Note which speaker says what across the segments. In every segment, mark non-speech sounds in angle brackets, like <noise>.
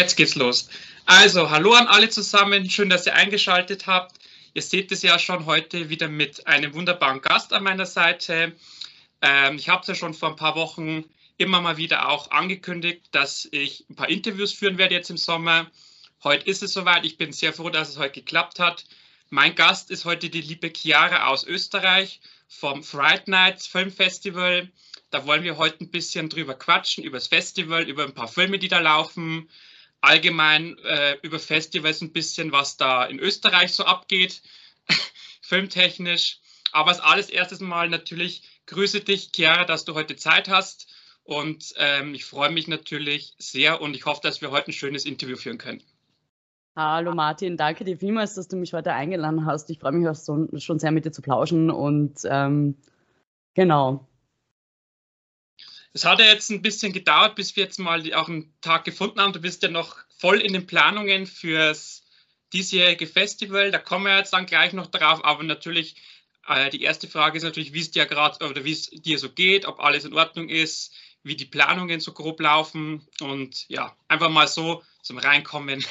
Speaker 1: Jetzt geht's los. Also, hallo an alle zusammen. Schön, dass ihr eingeschaltet habt. Ihr seht es ja schon heute wieder mit einem wunderbaren Gast an meiner Seite. Ähm, ich habe es ja schon vor ein paar Wochen immer mal wieder auch angekündigt, dass ich ein paar Interviews führen werde jetzt im Sommer. Heute ist es soweit. Ich bin sehr froh, dass es heute geklappt hat. Mein Gast ist heute die liebe Chiara aus Österreich vom Fright Nights Film Festival. Da wollen wir heute ein bisschen drüber quatschen, über das Festival, über ein paar Filme, die da laufen, allgemein äh, über Festivals ein bisschen, was da in Österreich so abgeht, <laughs> filmtechnisch. Aber als alles erstes Mal natürlich grüße dich, Chiara, dass du heute Zeit hast. Und ähm, ich freue mich natürlich sehr und ich hoffe, dass wir heute ein schönes Interview führen können.
Speaker 2: Hallo Martin, danke dir vielmals, dass du mich heute eingeladen hast. Ich freue mich auch so, schon sehr mit dir zu plauschen und ähm, genau.
Speaker 1: Es hat ja jetzt ein bisschen gedauert, bis wir jetzt mal auch einen Tag gefunden haben. Du bist ja noch voll in den Planungen fürs diesjährige Festival. Da kommen wir jetzt dann gleich noch drauf. Aber natürlich, äh, die erste Frage ist natürlich, wie es dir gerade oder wie es dir so geht, ob alles in Ordnung ist, wie die Planungen so grob laufen und ja, einfach mal so zum Reinkommen.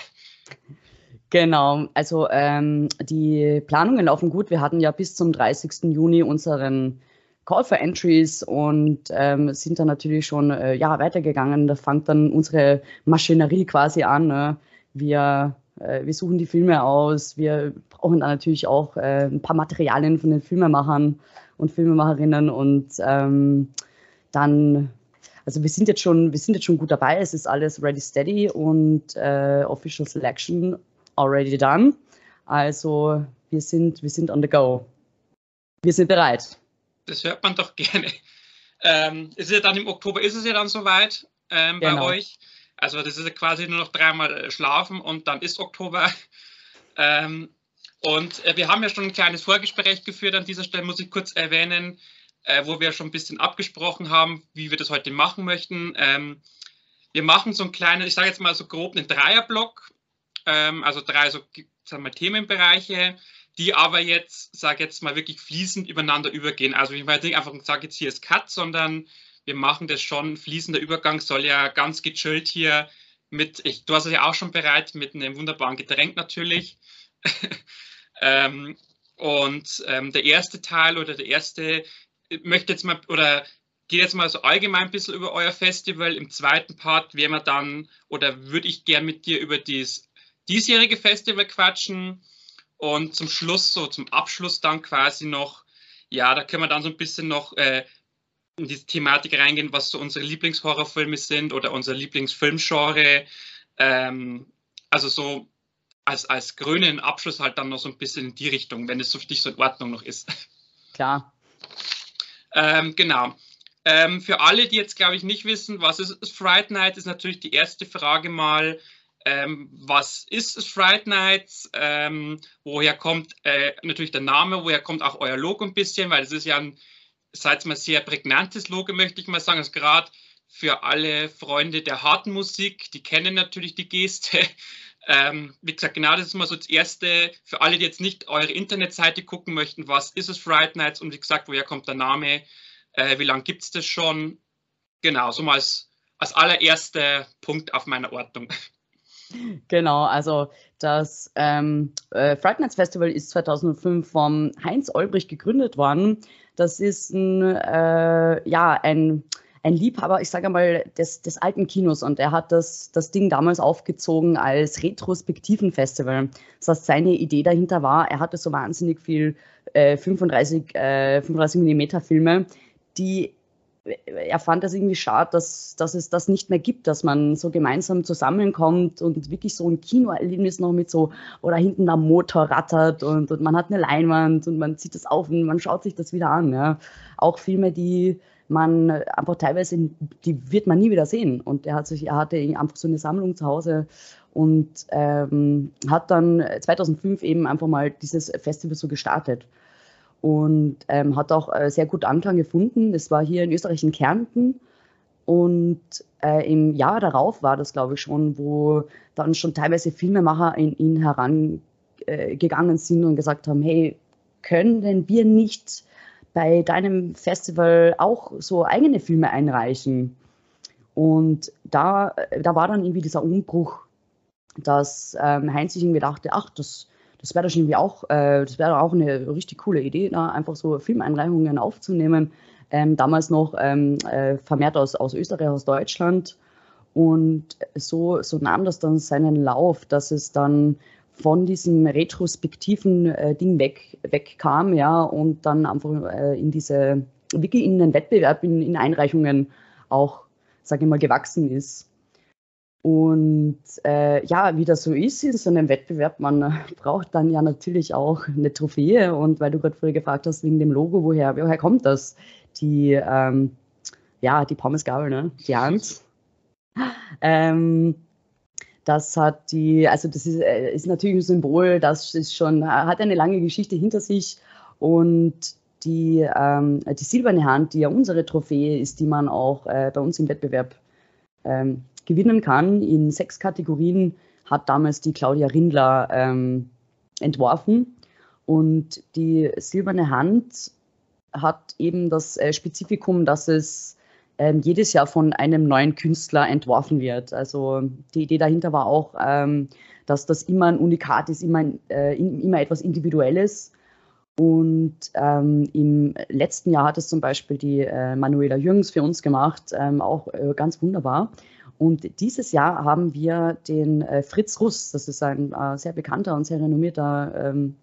Speaker 2: Genau, also ähm, die Planungen laufen gut. Wir hatten ja bis zum 30. Juni unseren Call for Entries und ähm, sind dann natürlich schon äh, ja, weitergegangen. Da fängt dann unsere Maschinerie quasi an. Ne? Wir, äh, wir suchen die Filme aus. Wir brauchen dann natürlich auch äh, ein paar Materialien von den Filmemachern und Filmemacherinnen und ähm, dann also wir sind jetzt schon, wir sind jetzt schon gut dabei. Es ist alles ready steady und äh, Official Selection already done. Also wir sind, wir sind on the go. Wir sind bereit.
Speaker 1: Das hört man doch <laughs> gerne. Ähm, ist ja dann im Oktober, ist es ja dann soweit ähm, bei genau. euch. Also das ist ja quasi nur noch dreimal äh, schlafen und dann ist Oktober. <laughs> Ähm, und äh, wir haben ja schon ein kleines Vorgespräch geführt. An dieser Stelle muss ich kurz erwähnen, äh, wo wir schon ein bisschen abgesprochen haben, wie wir das heute machen möchten. Ähm, wir machen so einen kleinen, ich sage jetzt mal so grob einen Dreierblock, ähm, also drei so sagen wir, Themenbereiche die aber jetzt, sage jetzt mal, wirklich fließend übereinander übergehen. Also ich meine nicht einfach sage jetzt hier ist Cut, sondern wir machen das schon. Fließender Übergang soll ja ganz gechillt hier mit, ich, du hast es ja auch schon bereit, mit einem wunderbaren Getränk natürlich. <laughs> ähm, und ähm, der erste Teil oder der erste möchte jetzt mal oder geht jetzt mal so allgemein ein bisschen über euer Festival. Im zweiten Part wären wir dann oder würde ich gern mit dir über das diesjährige Festival quatschen und zum Schluss, so zum Abschluss dann quasi noch, ja, da können wir dann so ein bisschen noch äh, in die Thematik reingehen, was so unsere Lieblingshorrorfilme sind oder unser Lieblingsfilmgenre. Ähm, also so als, als grünen Abschluss halt dann noch so ein bisschen in die Richtung, wenn es für dich so in Ordnung noch ist.
Speaker 2: Klar.
Speaker 1: Ähm, genau. Ähm, für alle, die jetzt, glaube ich, nicht wissen, was ist Fright Night, ist natürlich die erste Frage mal, ähm, was ist Fright Nights? Ähm, woher kommt äh, natürlich der Name? Woher kommt auch euer Logo ein bisschen? Weil es ist ja ein, seid mal, sehr prägnantes Logo, möchte ich mal sagen. Also gerade für alle Freunde der harten Musik, die kennen natürlich die Geste. <laughs> Ähm, wie gesagt, genau das ist mal so das Erste. Für alle, die jetzt nicht eure Internetseite gucken möchten, was ist es Fright Nights? Und wie gesagt, woher kommt der Name? Äh, wie lange gibt es das schon? Genau, so mal als, als allererster Punkt auf meiner Ordnung. <laughs>
Speaker 2: Genau, also das ähm, äh, Fright Nights Festival ist 2005 vom Heinz Olbrich gegründet worden. Das ist ein, äh, ja, ein, ein Liebhaber, ich sage mal, des, des alten Kinos und er hat das, das Ding damals aufgezogen als retrospektiven Festival. Das heißt, seine Idee dahinter war, er hatte so wahnsinnig viel äh, 35, äh, 35 mm Filme, die er fand das irgendwie schade, dass, dass es das nicht mehr gibt, dass man so gemeinsam zusammenkommt und wirklich so ein Kinoerlebnis noch mit so, oder hinten am Motor rattert und, und man hat eine Leinwand und man zieht das auf und man schaut sich das wieder an. Ja. Auch Filme, die man einfach teilweise, die wird man nie wieder sehen. Und er, hat sich, er hatte einfach so eine Sammlung zu Hause und ähm, hat dann 2005 eben einfach mal dieses Festival so gestartet und ähm, hat auch äh, sehr gut Anklang gefunden. Das war hier in Österreich in Kärnten und äh, im Jahr darauf war das, glaube ich, schon, wo dann schon teilweise Filmemacher in ihn herangegangen äh, sind und gesagt haben, hey, können wir nicht bei deinem Festival auch so eigene Filme einreichen? Und da, da war dann irgendwie dieser Umbruch dass ähm, Heinz sich irgendwie dachte, ach, das, das wäre doch irgendwie auch, äh, das wäre auch eine richtig coole Idee, da einfach so Filmeinreichungen aufzunehmen. Ähm, damals noch ähm, äh, vermehrt aus, aus Österreich, aus Deutschland. Und so, so nahm das dann seinen Lauf, dass es dann von diesem retrospektiven äh, Ding weg, wegkam, ja, und dann einfach äh, in diese, wirklich in den Wettbewerb, in, in Einreichungen auch, sage ich mal, gewachsen ist. Und äh, ja, wie das so ist in so einem Wettbewerb, man <laughs> braucht dann ja natürlich auch eine Trophäe. Und weil du gerade vorher gefragt hast, wegen dem Logo, woher, woher kommt das? Die, ähm, ja, die Pommesgabel, ne? Die Hand. <laughs> Ähm, das hat die, also das ist, äh, ist natürlich ein Symbol, das ist schon, hat eine lange Geschichte hinter sich und die, ähm, die silberne Hand, die ja unsere Trophäe ist, die man auch äh, bei uns im Wettbewerb ähm, gewinnen kann, in sechs Kategorien, hat damals die Claudia Rindler ähm, entworfen. Und die silberne Hand hat eben das äh, Spezifikum, dass es ähm, jedes Jahr von einem neuen Künstler entworfen wird. Also die Idee dahinter war auch, ähm, dass das immer ein Unikat ist, immer, äh, immer etwas Individuelles. Und ähm, im letzten Jahr hat es zum Beispiel die äh, Manuela Jürgens für uns gemacht, ähm, auch äh, ganz wunderbar. Und dieses Jahr haben wir den äh, Fritz Russ, das ist ein äh, sehr bekannter und sehr renommierter ähm,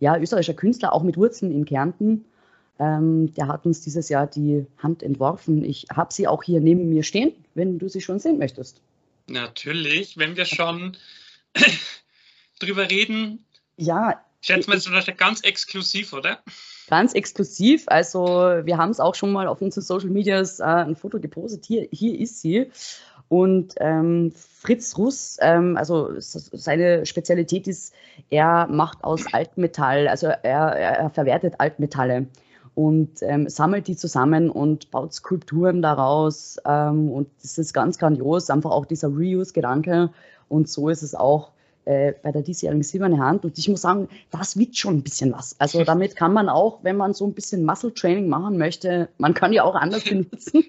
Speaker 2: ja, österreichischer Künstler, auch mit Wurzeln in Kärnten. Ähm, der hat uns dieses Jahr die Hand entworfen. Ich habe sie auch hier neben mir stehen, wenn du sie schon sehen möchtest.
Speaker 1: Natürlich, wenn wir schon <coughs> drüber reden.
Speaker 2: Ja.
Speaker 1: Schätze mal, das ist ganz exklusiv, oder?
Speaker 2: Ganz exklusiv. Also, wir haben es auch schon mal auf unseren Social Medias äh, ein Foto gepostet. Hier, hier ist sie. Und ähm, Fritz Russ, ähm, also seine Spezialität ist, er macht aus Altmetall, also er, er verwertet Altmetalle und ähm, sammelt die zusammen und baut Skulpturen daraus. Ähm, und das ist ganz grandios, einfach auch dieser Reuse-Gedanke. Und so ist es auch äh, bei der diesjährigen Silberne Hand. Und ich muss sagen, das wiegt schon ein bisschen was. Also <laughs> damit kann man auch, wenn man so ein bisschen Muscle Training machen möchte, man kann ja auch anders <laughs> benutzen.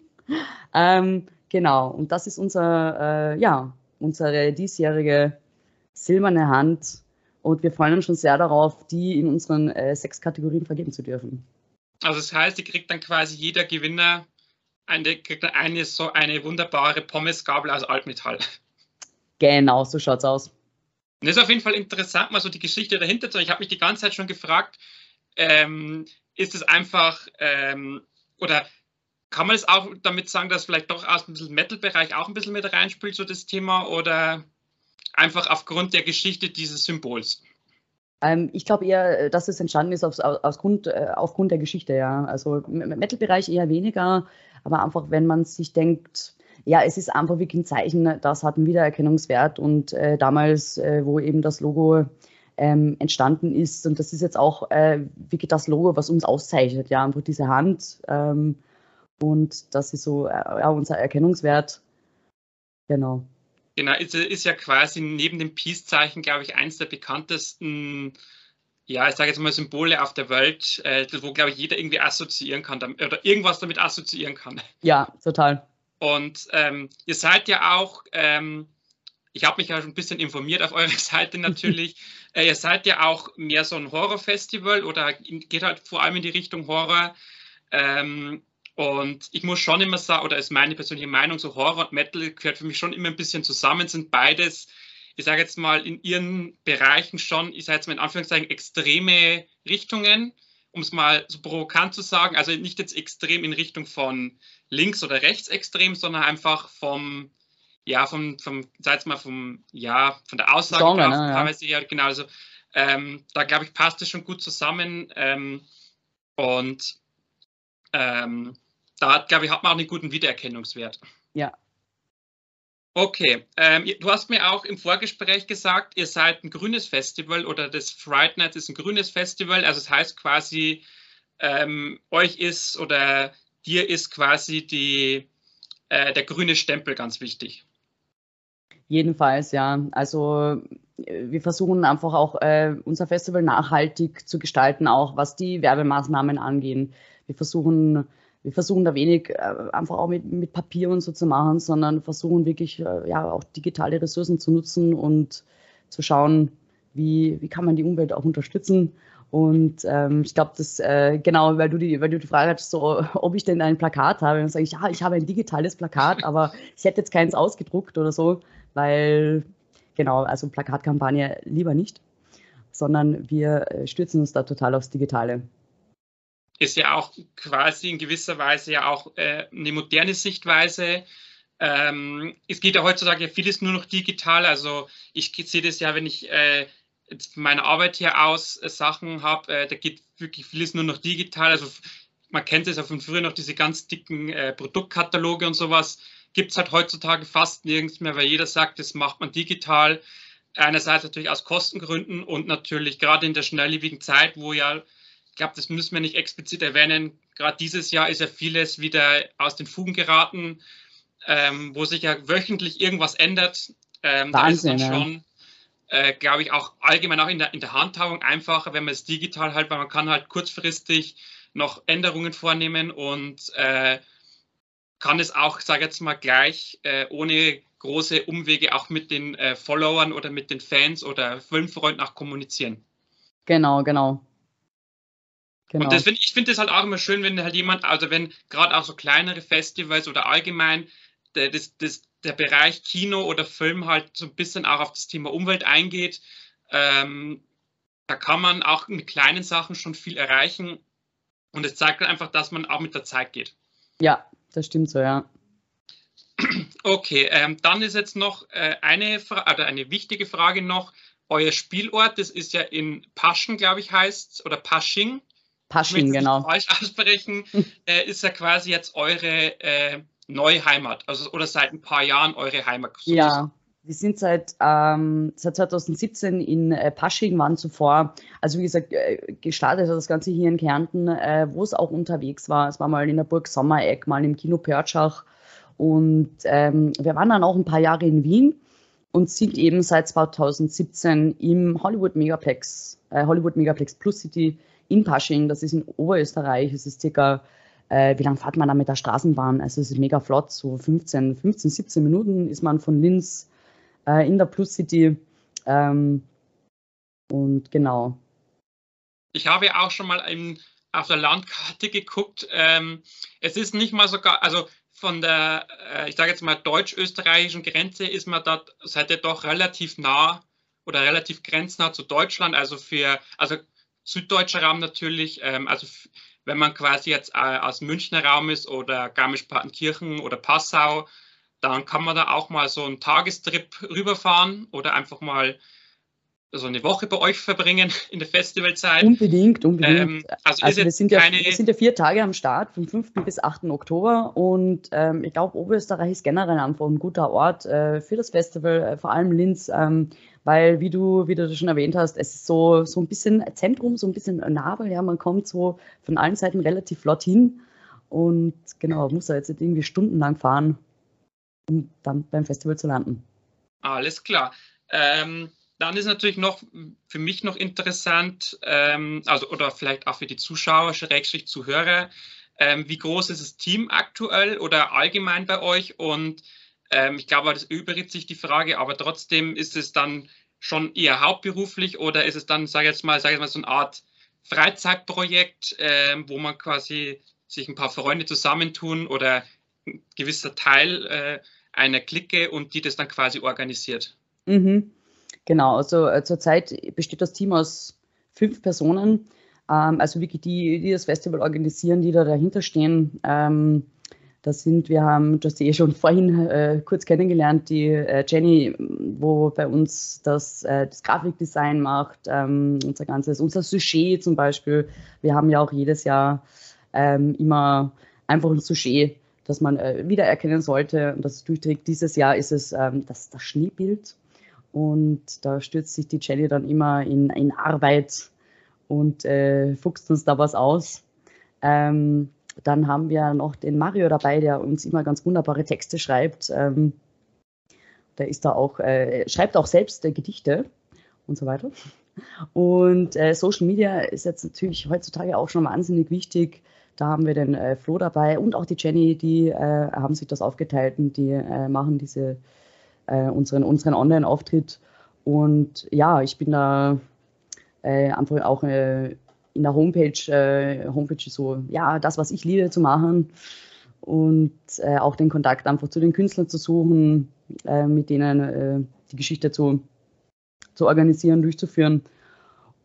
Speaker 2: ähm, genau, und das ist unser, äh, ja, unsere diesjährige Silberne Hand. Und wir freuen uns schon sehr darauf, die in unseren äh, sechs Kategorien vergeben zu dürfen.
Speaker 1: Also das heißt, die kriegt dann quasi jeder Gewinner eine, kriegt eine, so eine wunderbare Pommesgabel aus Altmetall.
Speaker 2: Genau, so schaut's aus.
Speaker 1: Und das ist auf jeden Fall interessant, mal so die Geschichte dahinter zu. Ich habe mich die ganze Zeit schon gefragt, ähm, ist es einfach ähm, oder kann man es auch damit sagen, dass vielleicht doch aus dem Metal-Bereich auch ein bisschen mit reinspielt, so das Thema, oder einfach aufgrund der Geschichte dieses Symbols?
Speaker 2: Ähm, ich glaube eher, äh, dass es entstanden ist aus, aus Grund, äh, aufgrund der Geschichte, ja. Also im Metal-Bereich eher weniger, aber einfach, wenn man sich denkt, ja, es ist einfach wirklich ein Zeichen, das hat einen Wiedererkennungswert und äh, damals, äh, wo eben das Logo ähm, entstanden ist, und das ist jetzt auch äh, wirklich das Logo, was uns auszeichnet, ja, einfach diese Hand ähm, und das ist so äh, ja, unser Erkennungswert. Genau.
Speaker 1: Genau, ist, ist ja quasi neben dem Peace-Zeichen, glaube ich, eins der bekanntesten, ja, ich sage jetzt mal Symbole auf der Welt, äh, wo, glaube ich, jeder irgendwie assoziieren kann oder irgendwas damit assoziieren kann.
Speaker 2: Ja, total.
Speaker 1: Und ähm, ihr seid ja auch, ähm, ich habe mich ja schon ein bisschen informiert auf eurer <laughs> Seite natürlich, äh, ihr seid ja auch mehr so ein Horrorfestival oder geht halt vor allem in die Richtung Horror. Ähm, und ich muss schon immer sagen, oder ist meine persönliche Meinung, so Horror und Metal gehört für mich schon immer ein bisschen zusammen, sind beides, ich sage jetzt mal, in ihren Bereichen schon, ich sage jetzt mal in Anführungszeichen, extreme Richtungen, um es mal so provokant zu sagen. Also nicht jetzt extrem in Richtung von links oder rechtsextrem, sondern einfach vom, ja, vom, vom, sag mal, vom, ja, von der Aussage Genre, ne, teilweise ja, genau. Also ähm, da glaube ich, passt es schon gut zusammen. Ähm, und ähm, da, glaube ich, hat man auch einen guten Wiedererkennungswert.
Speaker 2: Ja.
Speaker 1: Okay, ähm, du hast mir auch im Vorgespräch gesagt, ihr seid ein grünes Festival oder das Fright Night ist ein grünes Festival. Also das heißt quasi, ähm, euch ist oder dir ist quasi die, äh, der grüne Stempel ganz wichtig.
Speaker 2: Jedenfalls, ja. Also wir versuchen einfach auch äh, unser Festival nachhaltig zu gestalten, auch was die Werbemaßnahmen angehen. Wir versuchen wir versuchen da wenig äh, einfach auch mit, mit Papier und so zu machen, sondern versuchen wirklich äh, ja auch digitale Ressourcen zu nutzen und zu schauen, wie, wie kann man die Umwelt auch unterstützen. Und ähm, ich glaube, das äh, genau, weil du die, weil du die Frage hattest, so, ob ich denn ein Plakat habe, dann sage ich, ja, ich habe ein digitales Plakat, aber ich hätte jetzt keins ausgedruckt oder so, weil genau, also Plakatkampagne lieber nicht, sondern wir äh, stürzen uns da total aufs Digitale
Speaker 1: ist ja auch quasi in gewisser Weise ja auch äh, eine moderne Sichtweise. Ähm, es geht ja heutzutage vieles nur noch digital. Also ich sehe das ja, wenn ich äh, jetzt von meiner Arbeit hier aus äh, Sachen habe, äh, da geht wirklich vieles nur noch digital. Also man kennt es ja von früher noch, diese ganz dicken äh, Produktkataloge und sowas. Gibt es halt heutzutage fast nirgends mehr, weil jeder sagt, das macht man digital. Einerseits natürlich aus Kostengründen und natürlich gerade in der schnelllebigen Zeit, wo ja ich glaube, das müssen wir nicht explizit erwähnen. Gerade dieses Jahr ist ja vieles wieder aus den Fugen geraten, ähm, wo sich ja wöchentlich irgendwas ändert. Ähm, Wahnsinn, da ist man schon, äh, glaube ich, auch allgemein auch in der, in der Handhabung einfacher, wenn man es digital halt, weil man kann halt kurzfristig noch Änderungen vornehmen und äh, kann es auch, sage jetzt mal gleich, äh, ohne große Umwege auch mit den äh, Followern oder mit den Fans oder Filmfreunden auch kommunizieren.
Speaker 2: Genau, genau.
Speaker 1: Genau. Und das find, ich finde es halt auch immer schön, wenn halt jemand, also wenn gerade auch so kleinere Festivals oder allgemein der, das, das, der Bereich Kino oder Film halt so ein bisschen auch auf das Thema Umwelt eingeht. Ähm, da kann man auch mit kleinen Sachen schon viel erreichen. Und es zeigt einfach, dass man auch mit der Zeit geht.
Speaker 2: Ja, das stimmt so, ja. <clears throat>
Speaker 1: Okay, ähm, dann ist jetzt noch äh, eine, Fra oder eine wichtige Frage noch. Euer Spielort, das ist ja in Paschen, glaube ich, heißt, oder Pasching.
Speaker 2: Pasching, genau.
Speaker 1: Falsch aussprechen, <laughs> äh, ist ja quasi jetzt eure äh, neue Heimat, also oder seit ein paar Jahren eure Heimat.
Speaker 2: Sozusagen. Ja, wir sind seit, ähm, seit 2017 in äh, Pasching, waren zuvor, also wie gesagt, äh, gestartet hat das Ganze hier in Kärnten, äh, wo es auch unterwegs war. Es war mal in der Burg Sommereck, mal im Kino Pörtschach und ähm, wir waren dann auch ein paar Jahre in Wien und sind eben seit 2017 im Hollywood Megaplex, äh, Hollywood Megaplex Plus City in Pasching, das ist in Oberösterreich, es ist circa, äh, wie lange fährt man da mit der Straßenbahn? Also es ist mega flott, so 15, 15, 17 Minuten ist man von Linz äh, in der Plus City. Ähm, und genau.
Speaker 1: Ich habe ja auch schon mal im, auf der Landkarte geguckt. Ähm, es ist nicht mal sogar, also von der, äh, ich sage jetzt mal, deutsch-österreichischen Grenze ist man da, seid ihr doch relativ nah oder relativ grenznah zu Deutschland. Also für, also süddeutscher Raum natürlich. Ähm, also wenn man quasi jetzt äh, aus Münchner Raum ist oder Garmisch-Partenkirchen oder Passau, dann kann man da auch mal so einen Tagestrip rüberfahren oder einfach mal so eine Woche bei euch verbringen <laughs> in der Festivalzeit.
Speaker 2: Unbedingt, unbedingt. Ähm, also, also wir, sind ja, keine... wir sind ja vier Tage am Start, vom 5. bis 8. Oktober. Und ähm, ich glaube, Oberösterreich ist generell einfach ein guter Ort äh, für das Festival, äh, vor allem Linz. Ähm, weil, wie du, wie du schon erwähnt hast, es ist so, so ein bisschen Zentrum, so ein bisschen Nabel. Ja, man kommt so von allen Seiten relativ flott hin. Und genau, muss da jetzt nicht irgendwie stundenlang fahren, um dann beim Festival zu landen.
Speaker 1: Alles klar. Ähm, dann ist natürlich noch für mich noch interessant, ähm, also oder vielleicht auch für die Zuschauer, Schrägstrich Zuhörer, ähm, wie groß ist das Team aktuell oder allgemein bei euch? Und ähm, ich glaube, das übrigt sich die Frage, aber trotzdem ist es dann schon eher hauptberuflich oder ist es dann, sage ich jetzt mal, sage ich mal, so eine Art Freizeitprojekt, ähm, wo man quasi sich ein paar Freunde zusammentun oder ein gewisser Teil äh, einer Clique und die das dann quasi organisiert?
Speaker 2: Mhm. Genau, also äh, zurzeit besteht das Team aus fünf Personen, ähm, also wirklich die, die das Festival organisieren, die da dahinter stehen. Ähm, das sind, wir haben, du hast sie eh schon <laughs> vorhin äh, kurz kennengelernt, die äh, Jenny, wo bei uns das, äh, das Grafikdesign macht, ähm, unser ganzes, unser Sujet zum Beispiel. Wir haben ja auch jedes Jahr ähm, immer einfach ein Sujet, das man äh, wiedererkennen sollte und das durchträgt. Dieses Jahr ist es ähm, das, das Schneebild und da stürzt sich die Jenny dann immer in, in Arbeit und äh, fuchst uns da was aus. Ähm, dann haben wir noch den Mario dabei, der uns immer ganz wunderbare Texte schreibt. Ähm, der ist da auch, äh, schreibt auch selbst äh, Gedichte und so weiter. Und äh, Social Media ist jetzt natürlich heutzutage auch schon wahnsinnig wichtig. Da haben wir den äh, Flo dabei und auch die Jenny, die äh, haben sich das aufgeteilt und die äh, machen diese, äh, unseren, unseren Online-Auftritt. Und ja, ich bin da äh, einfach auch in der Homepage, Homepage so, ja, das, was ich liebe zu machen und auch den Kontakt einfach zu den Künstlern zu suchen, mit denen die Geschichte zu, zu organisieren, durchzuführen.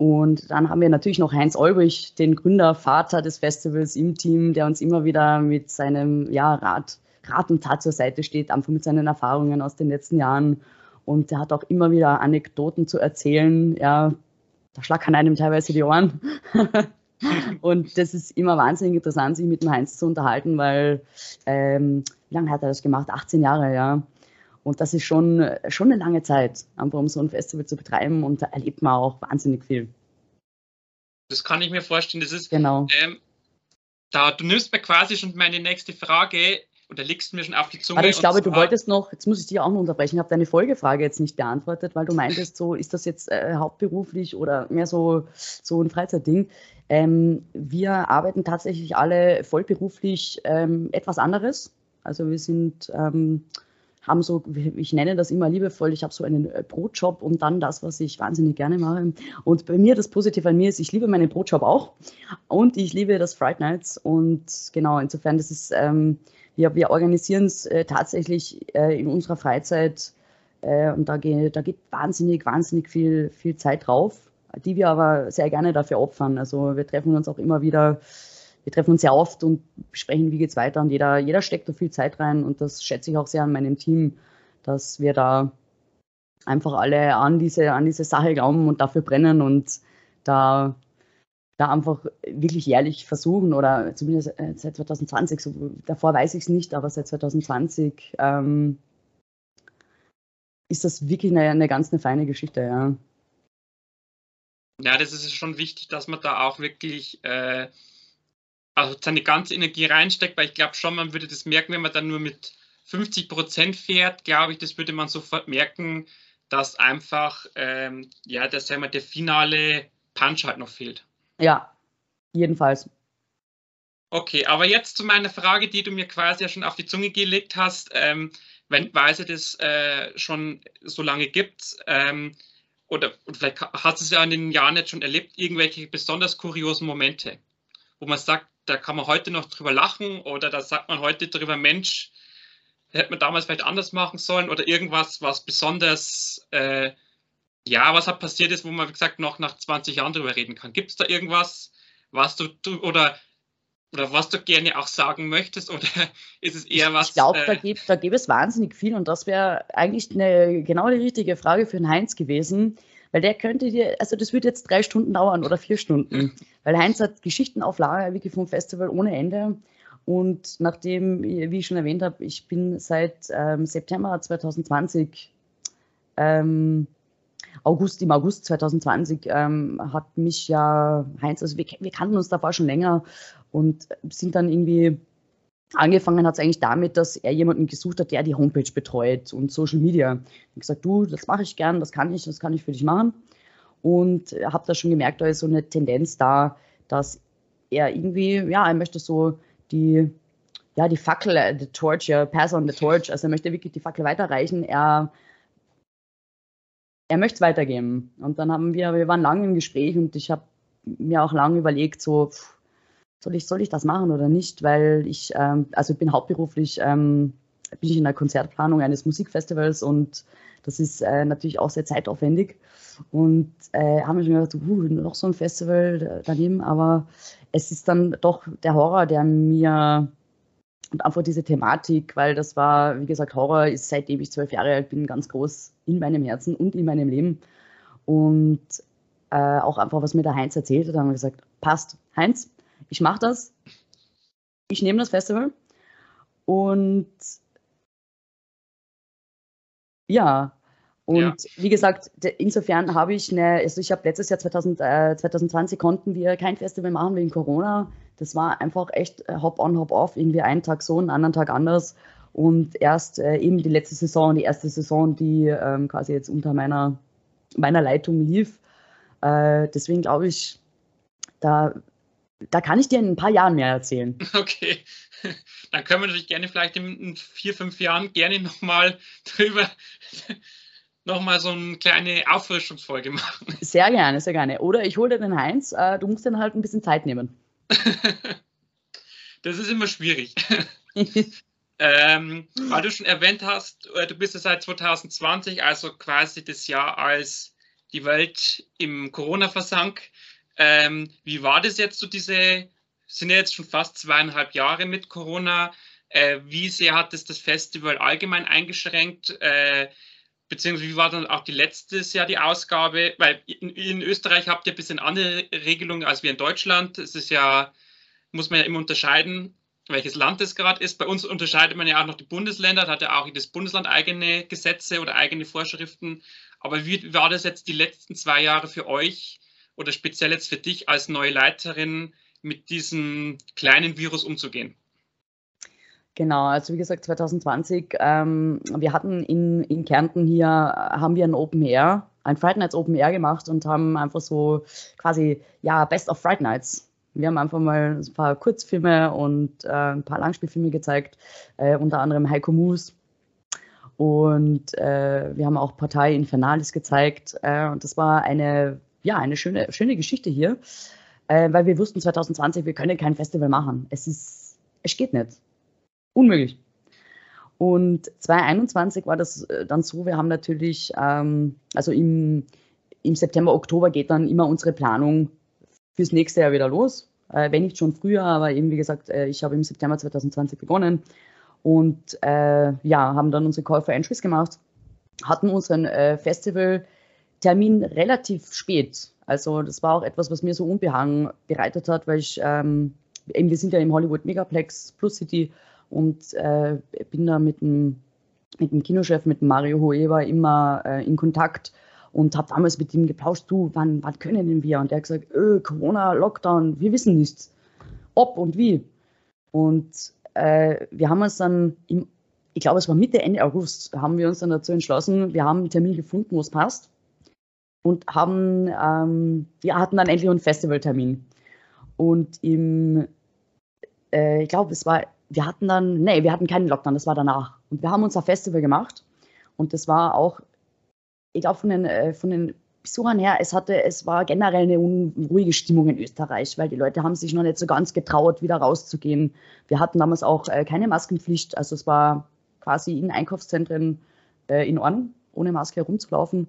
Speaker 2: Und dann haben wir natürlich noch Heinz Olbrich, den Gründer, Vater des Festivals im Team, der uns immer wieder mit seinem ja, Rat, Rat und Tat zur Seite steht, einfach mit seinen Erfahrungen aus den letzten Jahren. Und der hat auch immer wieder Anekdoten zu erzählen. Ja, da schlackern einem teilweise die Ohren. <laughs> und das ist immer wahnsinnig interessant, sich mit dem Heinz zu unterhalten, weil, ähm, wie lange hat er das gemacht? 18 Jahre, ja. Und das ist schon, schon eine lange Zeit, einfach um so ein Festival zu betreiben und da erlebt man auch wahnsinnig viel.
Speaker 1: Das kann ich mir vorstellen. Das ist, genau. Ähm, da, du nimmst mir quasi schon meine nächste Frage oder legst mir schon auf die Zunge.
Speaker 2: Aber ich glaube, du wolltest noch, jetzt muss ich dich auch noch unterbrechen, ich habe deine Folgefrage jetzt nicht beantwortet, weil du meintest, so ist das jetzt äh, hauptberuflich oder mehr so, so ein Freizeitding. Ähm, wir arbeiten tatsächlich alle vollberuflich ähm, etwas anderes. Also wir sind ähm, haben so, ich nenne das immer liebevoll, ich habe so einen äh, Brotjob und dann das, was ich wahnsinnig gerne mache. Und bei mir, das Positive an mir ist, ich liebe meinen Brotjob auch und ich liebe das Fright Nights und genau, insofern, das ist, ähm, wir, wir organisieren es äh, tatsächlich äh, in unserer Freizeit äh, und da, geht, da geht wahnsinnig, wahnsinnig viel, viel Zeit drauf, die wir aber sehr gerne dafür opfern. Also wir treffen uns auch immer wieder wir treffen uns sehr oft und besprechen, wie geht es weiter. Und jeder, jeder steckt da viel Zeit rein und das schätze ich auch sehr an meinem Team, dass wir da einfach alle an diese, an diese Sache glauben und dafür brennen und da, da einfach wirklich jährlich versuchen oder zumindest äh, seit 2020, so, davor weiß ich es nicht, aber seit 2020 ähm, ist das wirklich eine, eine ganz eine feine Geschichte, ja.
Speaker 1: Ja, das ist schon wichtig, dass man da auch wirklich äh, also seine ganze Energie reinsteckt, weil ich glaube schon, man würde das merken, wenn man dann nur mit 50 Prozent fährt, glaube ich, das würde man sofort merken, dass einfach, ähm, ja, dass sagen wir, der finale Punch halt noch fehlt.
Speaker 2: Ja, jedenfalls.
Speaker 1: Okay, aber jetzt zu meiner Frage, die du mir quasi ja schon auf die Zunge gelegt hast, ähm, wenn Weise das äh, schon so lange gibt, ähm, oder, oder vielleicht hast du es ja in den Jahren jetzt schon erlebt, irgendwelche besonders kuriosen Momente, wo man sagt, da kann man heute noch drüber lachen oder da sagt man heute drüber, Mensch, hätte man damals vielleicht anders machen sollen oder irgendwas, was besonders, äh, ja, was hat passiert ist, wo man, wie gesagt, noch nach 20 Jahren drüber reden kann. Gibt es da irgendwas, was du, du oder oder was du gerne auch sagen möchtest oder <laughs> ist es eher was?
Speaker 2: Ich glaube, äh, da, gibt, da gäbe es wahnsinnig viel und das wäre eigentlich eine, genau die richtige Frage für den Heinz gewesen. Weil der könnte dir, also das würde jetzt drei Stunden dauern oder vier Stunden. Weil Heinz hat Geschichten auf Lager, wie vom Festival ohne Ende. Und nachdem, wie ich schon erwähnt habe, ich bin seit ähm, September 2020, ähm, August, im August 2020 ähm, hat mich ja Heinz, also wir, wir kannten uns davor schon länger und sind dann irgendwie Angefangen hat es eigentlich damit, dass er jemanden gesucht hat, der die Homepage betreut und Social Media. Ich habe gesagt, du, das mache ich gern, das kann ich, das kann ich für dich machen. Und habe da schon gemerkt, da ist so eine Tendenz da, dass er irgendwie, ja, er möchte so die, ja, die Fackel, äh, the torch, ja, pass on the torch, also er möchte wirklich die Fackel weiterreichen. Er, er möchte es weitergeben. Und dann haben wir, wir waren lange im Gespräch und ich habe mir auch lange überlegt, so, pff, soll ich, soll ich das machen oder nicht? Weil ich, ähm, also ich bin hauptberuflich, ähm, bin ich in der Konzertplanung eines Musikfestivals und das ist äh, natürlich auch sehr zeitaufwendig. Und äh, haben wir schon gedacht, uh, noch so ein Festival daneben, aber es ist dann doch der Horror, der mir und einfach diese Thematik, weil das war, wie gesagt, Horror ist seitdem ich zwölf Jahre alt bin, ganz groß in meinem Herzen und in meinem Leben. Und äh, auch einfach, was mir der Heinz erzählt hat, haben wir gesagt, passt, Heinz, ich mache das, ich nehme das Festival und ja, und ja. wie gesagt, insofern habe ich eine, also ich habe letztes Jahr 2000, äh, 2020 konnten wir kein Festival machen wegen Corona. Das war einfach echt äh, hop on, hop off, irgendwie einen Tag so, einen anderen Tag anders. Und erst äh, eben die letzte Saison, die erste Saison, die ähm, quasi jetzt unter meiner, meiner Leitung lief. Äh, deswegen glaube ich, da da kann ich dir in ein paar Jahren mehr erzählen. <laughs>
Speaker 1: Okay, <laughs> dann können wir natürlich gerne vielleicht in vier, fünf Jahren gerne nochmal <laughs> drüber nochmal so eine kleine Auffrischungsfolge machen.
Speaker 2: Sehr gerne, sehr gerne. Oder ich hole dir den Heinz, äh, du musst dann halt ein bisschen Zeit nehmen.
Speaker 1: das ist immer schwierig. ähm, weil du schon erwähnt hast, äh, du bist ja seit 2020, also quasi das Jahr, als die Welt im Corona versank. Ähm, wie war das jetzt so diese, sind ja jetzt schon fast zweieinhalb Jahre mit Corona. Äh, wie sehr hat es das Festival allgemein eingeschränkt? Äh, beziehungsweise wie war dann auch die letztes Jahr die Ausgabe? Weil in, in, Österreich habt ihr ein bisschen andere Regelungen als wir in Deutschland. Es ist ja, muss man ja immer unterscheiden, welches Land es gerade ist. Bei uns unterscheidet man ja auch noch die Bundesländer, da hat ja auch jedes Bundesland eigene Gesetze oder eigene Vorschriften. Aber wie war das jetzt die letzten zwei Jahre für euch oder speziell jetzt für dich als neue Leiterin mit diesem kleinen Virus umzugehen?
Speaker 2: Genau, also wie gesagt 2020, ähm, wir hatten in, in Kärnten hier, haben wir ein Open Air, ein Friday Nights Open Air gemacht und haben einfach so quasi, ja, Best of Friday Nights. Wir haben einfach mal ein paar Kurzfilme und äh, ein paar Langspielfilme gezeigt, äh, unter anderem Heiko Moos. Und äh, wir haben auch Partei Infernalis gezeigt. Äh, und das war eine, ja, eine schöne, schöne Geschichte hier, äh, weil wir wussten 2020, wir können kein Festival machen. Es ist, es geht nicht unmöglich. Und 2021 war das äh, dann so, wir haben natürlich, ähm, also im, im September, Oktober geht dann immer unsere Planung fürs nächste Jahr wieder los. Äh, wenn nicht schon früher, aber eben wie gesagt, äh, ich habe im September 2020 begonnen und äh, ja, haben dann unsere Call for Entries gemacht, hatten unseren äh, Festivaltermin relativ spät. Also das war auch etwas, was mir so Unbehagen bereitet hat, weil ich, ähm, eben wir sind ja im Hollywood Megaplex Plus City und äh, bin da mit dem, mit dem Kinochef, mit Mario Hoever immer äh, in Kontakt und habe damals mit ihm geplauscht, du, wann, wann können denn wir? Und er hat gesagt, öh, Corona, Lockdown, wir wissen nichts, ob und wie. Und äh, wir haben uns dann, im, ich glaube, es war Mitte, Ende August, haben wir uns dann dazu entschlossen, wir haben einen Termin gefunden, wo es passt und haben, ähm, wir hatten dann endlich einen Festivaltermin. Und im, äh, ich glaube, es war wir hatten dann, nee, wir hatten keinen Lockdown, das war danach. Und wir haben unser Festival gemacht und das war auch, ich glaube, von den, äh, von den Besuchern her, es hatte, es war generell eine unruhige Stimmung in Österreich, weil die Leute haben sich noch nicht so ganz getraut, wieder rauszugehen. Wir hatten damals auch äh, keine Maskenpflicht, also es war quasi in Einkaufszentren äh, in Ordnung, ohne Maske herumzulaufen.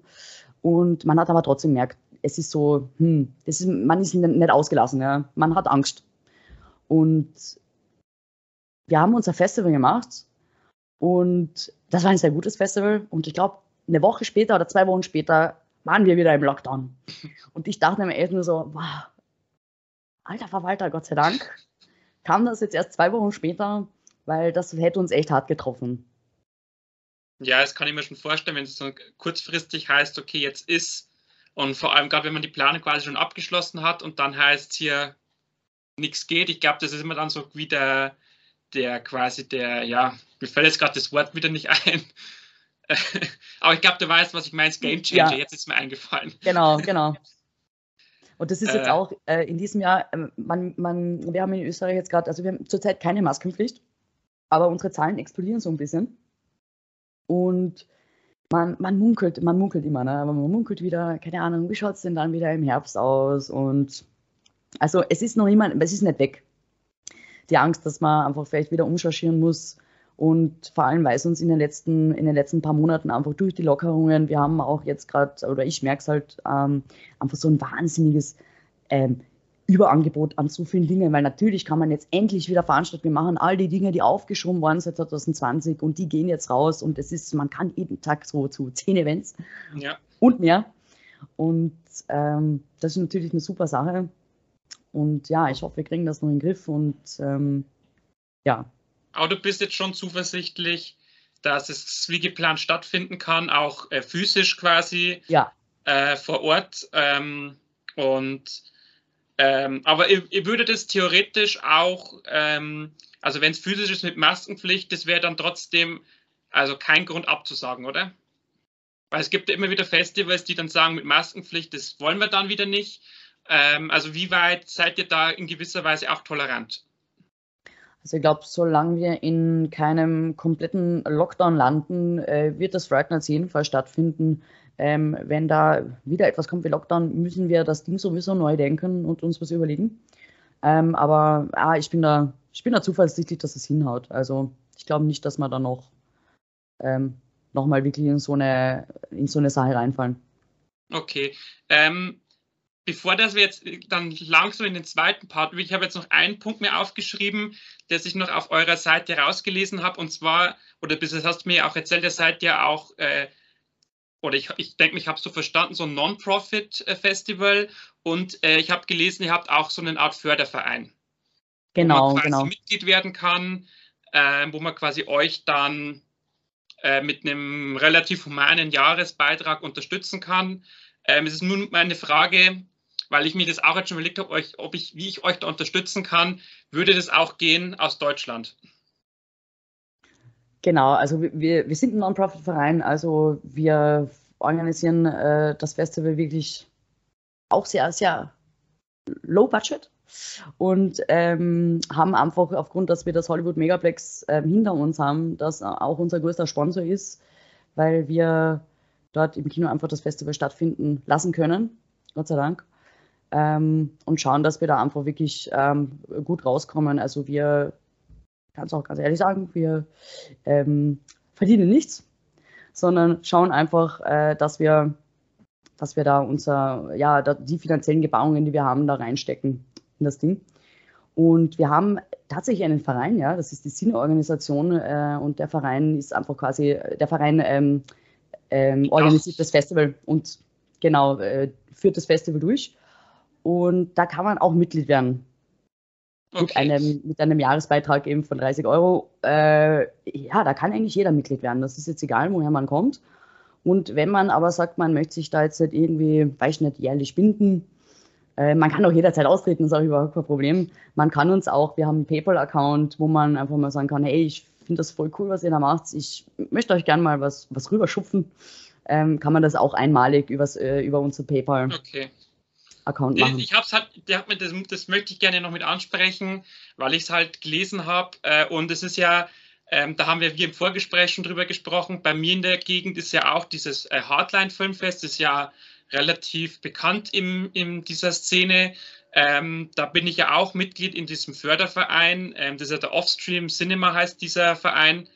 Speaker 2: Und man hat aber trotzdem gemerkt, es ist so, hm, das ist, man ist nicht ausgelassen, ja. man hat Angst. Und wir haben unser Festival gemacht und das war ein sehr gutes Festival und ich glaube, eine Woche später oder zwei Wochen später waren wir wieder im Lockdown. Und ich dachte mir echt nur so, wow, alter Verwalter, Gott sei Dank, kam das jetzt erst zwei Wochen später, weil das hätte uns echt hart getroffen.
Speaker 1: Ja, das kann ich mir schon vorstellen, wenn es so kurzfristig heißt, okay, jetzt ist, und vor allem gerade wenn man die Planung quasi schon abgeschlossen hat und dann heißt es hier, nichts geht. Ich glaube, das ist immer dann so wie der, der quasi der, ja, mir fällt jetzt gerade das Wort wieder nicht ein. <laughs> Aber ich glaube, du weißt, was ich meine, Game Changer. Ja. Jetzt ist mir eingefallen.
Speaker 2: Genau, genau. Und das ist jetzt äh, auch äh, in diesem Jahr, äh, man, man, wir haben in Österreich jetzt gerade, also wir haben zurzeit keine Maskenpflicht, aber unsere Zahlen explodieren so ein bisschen. Und man, man munkelt, man munkelt immer, ne? aber man munkelt wieder, keine Ahnung, wie schaut es denn dann wieder im Herbst aus? Und also es ist noch immer, es ist nicht weg die Angst, dass man einfach vielleicht wieder umschargieren muss. Und vor allem, weil es uns in den letzten, in den letzten paar Monaten einfach durch die Lockerungen, wir haben auch jetzt gerade, oder ich merke es halt, ähm, einfach so ein wahnsinniges ähm, Überangebot an so vielen Dingen, weil natürlich kann man jetzt endlich wieder veranstalten. Wir machen all die Dinge, die aufgeschoben waren seit 2020 und die gehen jetzt raus und es ist, man kann jeden Tag so zu zehn Events ja. und mehr. Und ähm, das ist natürlich eine super Sache. Und ja, ich hoffe, wir kriegen das noch in den Griff und ähm, ja.
Speaker 1: Aber du bist jetzt schon zuversichtlich, dass es wie geplant stattfinden kann, auch äh, physisch quasi
Speaker 2: ja.
Speaker 1: äh, vor Ort. Ähm, und ähm, aber ihr, ihr, würdet es theoretisch auch, ähm, also wenn es physisch ist mit Maskenpflicht, das wäre dann trotzdem also kein Grund abzusagen, oder? Weil es gibt ja immer wieder Festivals, die dann sagen, mit Maskenpflicht, das wollen wir dann wieder nicht. Ähm, also wie weit seid ihr da in gewisser Weise auch tolerant?
Speaker 2: Also ich glaube, solange wir in keinem kompletten Lockdown landen, äh, wird das Fright Nights jeden Fall stattfinden. Ähm, wenn da wieder etwas kommt wie Lockdown, müssen wir das Ding sowieso neu denken und uns was überlegen. Ähm, aber ah, ich, bin da, ich bin da zuversichtlich, dass es hinhaut. Also ich glaube nicht, dass wir da noch, ähm, noch mal wirklich in so, eine, in so eine Sache reinfallen.
Speaker 1: Okay. Ähm, bevor das wir jetzt dann langsam in den zweiten Part, ich habe jetzt noch einen Punkt mir aufgeschrieben, der ich noch auf eurer Seite rausgelesen habe, und zwar, oder bis jetzt hast du mir auch erzählt, ihr seid ja auch, äh, oder ich, ich denke, ich habe es so verstanden, so ein Non-Profit-Festival und äh, ich habe gelesen, ihr habt auch so eine Art Förderverein.
Speaker 2: Genau,
Speaker 1: wo man quasi
Speaker 2: genau.
Speaker 1: Mitglied werden kann, äh, wo man quasi euch dann äh, mit einem relativ humanen Jahresbeitrag unterstützen kann. Ähm, es ist nun meine Frage, weil ich mir das auch jetzt schon überlegt habe, euch, ob ich, wie ich euch da unterstützen kann, würde das auch gehen aus Deutschland?
Speaker 2: Genau, also wir, wir sind ein Non-Profit-Verein, also wir organisieren äh, das Festival wirklich auch sehr, sehr low budget und ähm, haben einfach aufgrund, dass wir das Hollywood Megaplex äh, hinter uns haben, das auch unser größter Sponsor ist, weil wir dort im Kino einfach das Festival stattfinden lassen können, Gott sei Dank ähm, und schauen, dass wir da einfach wirklich ähm, gut rauskommen. Also wir, kann es auch ganz ehrlich sagen, wir ähm, verdienen nichts, sondern schauen einfach, äh, dass wir dass wir da unser, ja, die finanziellen Gebauungen, die wir haben, da reinstecken in das Ding. Und wir haben tatsächlich einen Verein, ja, das ist die Sinneorganisation äh, und der Verein ist einfach quasi, der Verein ähm, ähm, organisiert das Festival und genau äh, führt das Festival durch. Und da kann man auch Mitglied werden. Okay. Mit, einem, mit einem Jahresbeitrag eben von 30 Euro. Äh, ja, da kann eigentlich jeder Mitglied werden. Das ist jetzt egal, woher man kommt. Und wenn man aber sagt, man möchte sich da jetzt nicht irgendwie, weiß nicht, jährlich binden, äh, man kann auch jederzeit austreten, das ist auch überhaupt kein Problem. Man kann uns auch, wir haben einen PayPal-Account, wo man einfach mal sagen kann, hey, ich finde das voll cool, was ihr da macht. Ich möchte euch gerne mal was, was rüberschupfen. Ähm, kann man das auch einmalig übers, äh, über unser PayPal.
Speaker 1: Okay.
Speaker 2: Account machen.
Speaker 1: Ich habe es halt, der hat mir das, das möchte ich gerne noch mit ansprechen, weil ich es halt gelesen habe. Äh, und es ist ja, ähm, da haben wir wie im Vorgespräch schon drüber gesprochen. Bei mir in der Gegend ist ja auch dieses äh, Hardline Filmfest, ist ja relativ bekannt in, in dieser Szene. Ähm, da bin ich ja auch Mitglied in diesem Förderverein. Ähm, das ist ja der Offstream Cinema heißt dieser Verein.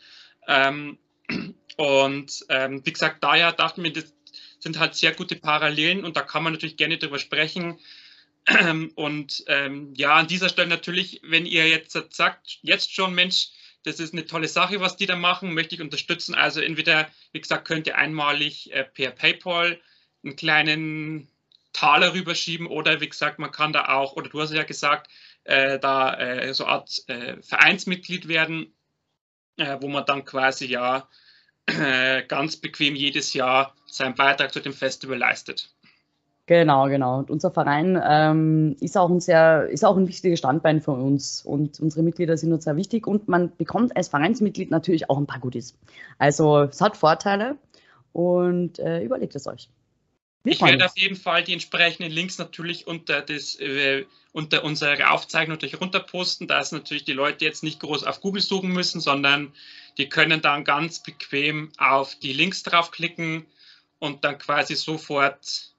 Speaker 1: Ähm, <clears throat> und ähm, wie gesagt, daher dachte mir, das, sind halt sehr gute Parallelen und da kann man natürlich gerne drüber sprechen. <clears throat> Und ähm, ja, an dieser Stelle natürlich, wenn ihr jetzt sagt, jetzt schon, Mensch, das ist eine tolle Sache, was die da machen, möchte ich unterstützen. Also entweder, wie gesagt, könnt ihr einmalig äh, per PayPal einen kleinen Taler rüberschieben oder wie gesagt, man kann da auch, oder du hast ja gesagt, äh, da äh, so eine Art äh, Vereinsmitglied werden, äh, wo man dann quasi ja ganz bequem jedes Jahr seinen Beitrag zu dem Festival leistet.
Speaker 2: Genau, genau. Und unser Verein ähm, ist, auch ein sehr, ist auch ein wichtiges Standbein für uns und unsere Mitglieder sind uns sehr wichtig und man bekommt als Vereinsmitglied natürlich auch ein paar Goodies. Also es hat Vorteile und äh, überlegt es euch.
Speaker 1: Ich werde auf jeden Fall die entsprechenden Links natürlich unter, das, äh, unter unsere Aufzeichnung natürlich runterposten, dass natürlich die Leute jetzt nicht groß auf Google suchen müssen, sondern die können dann ganz bequem auf die Links draufklicken und dann quasi sofort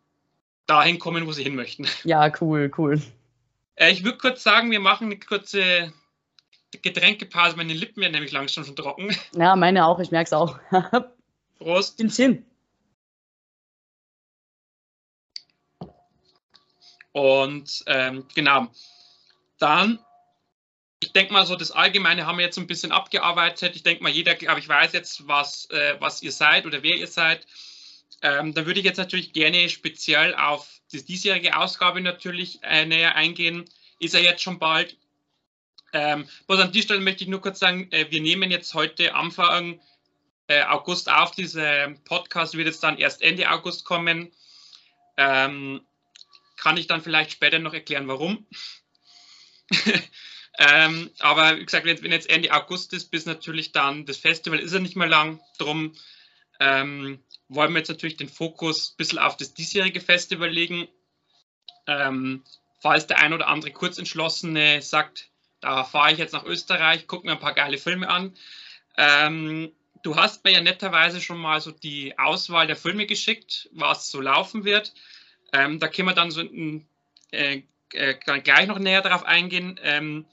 Speaker 1: dahin kommen, wo sie hin möchten. <laughs>
Speaker 2: Ja, cool, cool.
Speaker 1: Äh, ich würde kurz sagen, wir machen eine kurze Getränkepause. Meine Lippen werden nämlich langsam schon trocken.
Speaker 2: Ja, meine auch, ich merke es auch. <laughs>
Speaker 1: Prost.
Speaker 2: Ins hin.
Speaker 1: Und ähm, genau, dann, ich denke mal so, das Allgemeine haben wir jetzt ein bisschen abgearbeitet. Ich denke mal, jeder, glaube ich, weiß jetzt, was, äh, was ihr seid oder wer ihr seid. Ähm, da würde ich jetzt natürlich gerne speziell auf die diesjährige Ausgabe natürlich äh, näher eingehen. Ist ja jetzt schon bald. Ähm, bloß an dieser Stelle möchte ich nur kurz sagen, äh, wir nehmen jetzt heute Anfang äh, August auf. Dieser Podcast wird jetzt dann erst Ende August kommen. Ähm, kann ich dann vielleicht später noch erklären, warum. <laughs> ähm, aber wie gesagt, wenn jetzt Ende August ist, bis natürlich dann das Festival ist ja nicht mehr lang. Darum ähm, wollen wir jetzt natürlich den Fokus ein bisschen auf das diesjährige Festival legen. Ähm, falls der ein oder andere Kurzentschlossene sagt, da fahre ich jetzt nach Österreich, gucke mir ein paar geile Filme an. Ähm, du hast mir ja netterweise schon mal so die Auswahl der Filme geschickt, was so laufen wird. Ähm, da können wir dann so ein, äh, äh, gleich noch näher darauf eingehen. Ähm,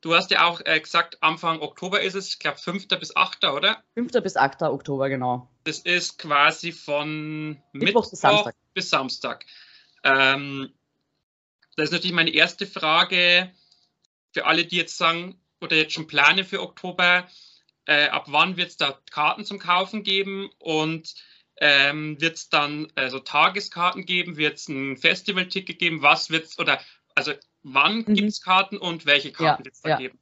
Speaker 1: du hast ja auch äh, gesagt, Anfang Oktober ist es, ich glaube 5. bis 8. oder?
Speaker 2: 5. bis 8. Oktober, genau.
Speaker 1: Das ist quasi von Mittwoch, Mittwoch bis Samstag. Bis Samstag. Ähm, das ist natürlich meine erste Frage für alle, die jetzt sagen oder jetzt schon planen für Oktober. Äh, ab wann wird es da Karten zum Kaufen geben und ähm, wird es dann also Tageskarten geben? Wird es ein Festivalticket geben? Was wird es oder also wann mhm. gibt es Karten und welche Karten ja, wird es da ja. geben?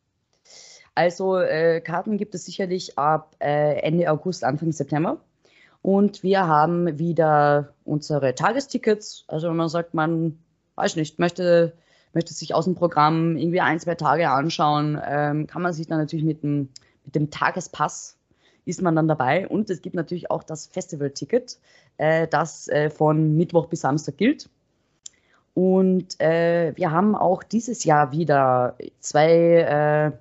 Speaker 2: Also äh, Karten gibt es sicherlich ab äh, Ende August, Anfang September. Und wir haben wieder unsere Tagestickets. Also wenn man sagt, man weiß nicht, möchte, möchte sich aus dem Programm irgendwie ein, zwei Tage anschauen, ähm, kann man sich dann natürlich mit dem, mit dem Tagespass ist man dann dabei. Und es gibt natürlich auch das Festival-Ticket, äh, das äh, von Mittwoch bis Samstag gilt. Und äh, wir haben auch dieses Jahr wieder zwei, äh,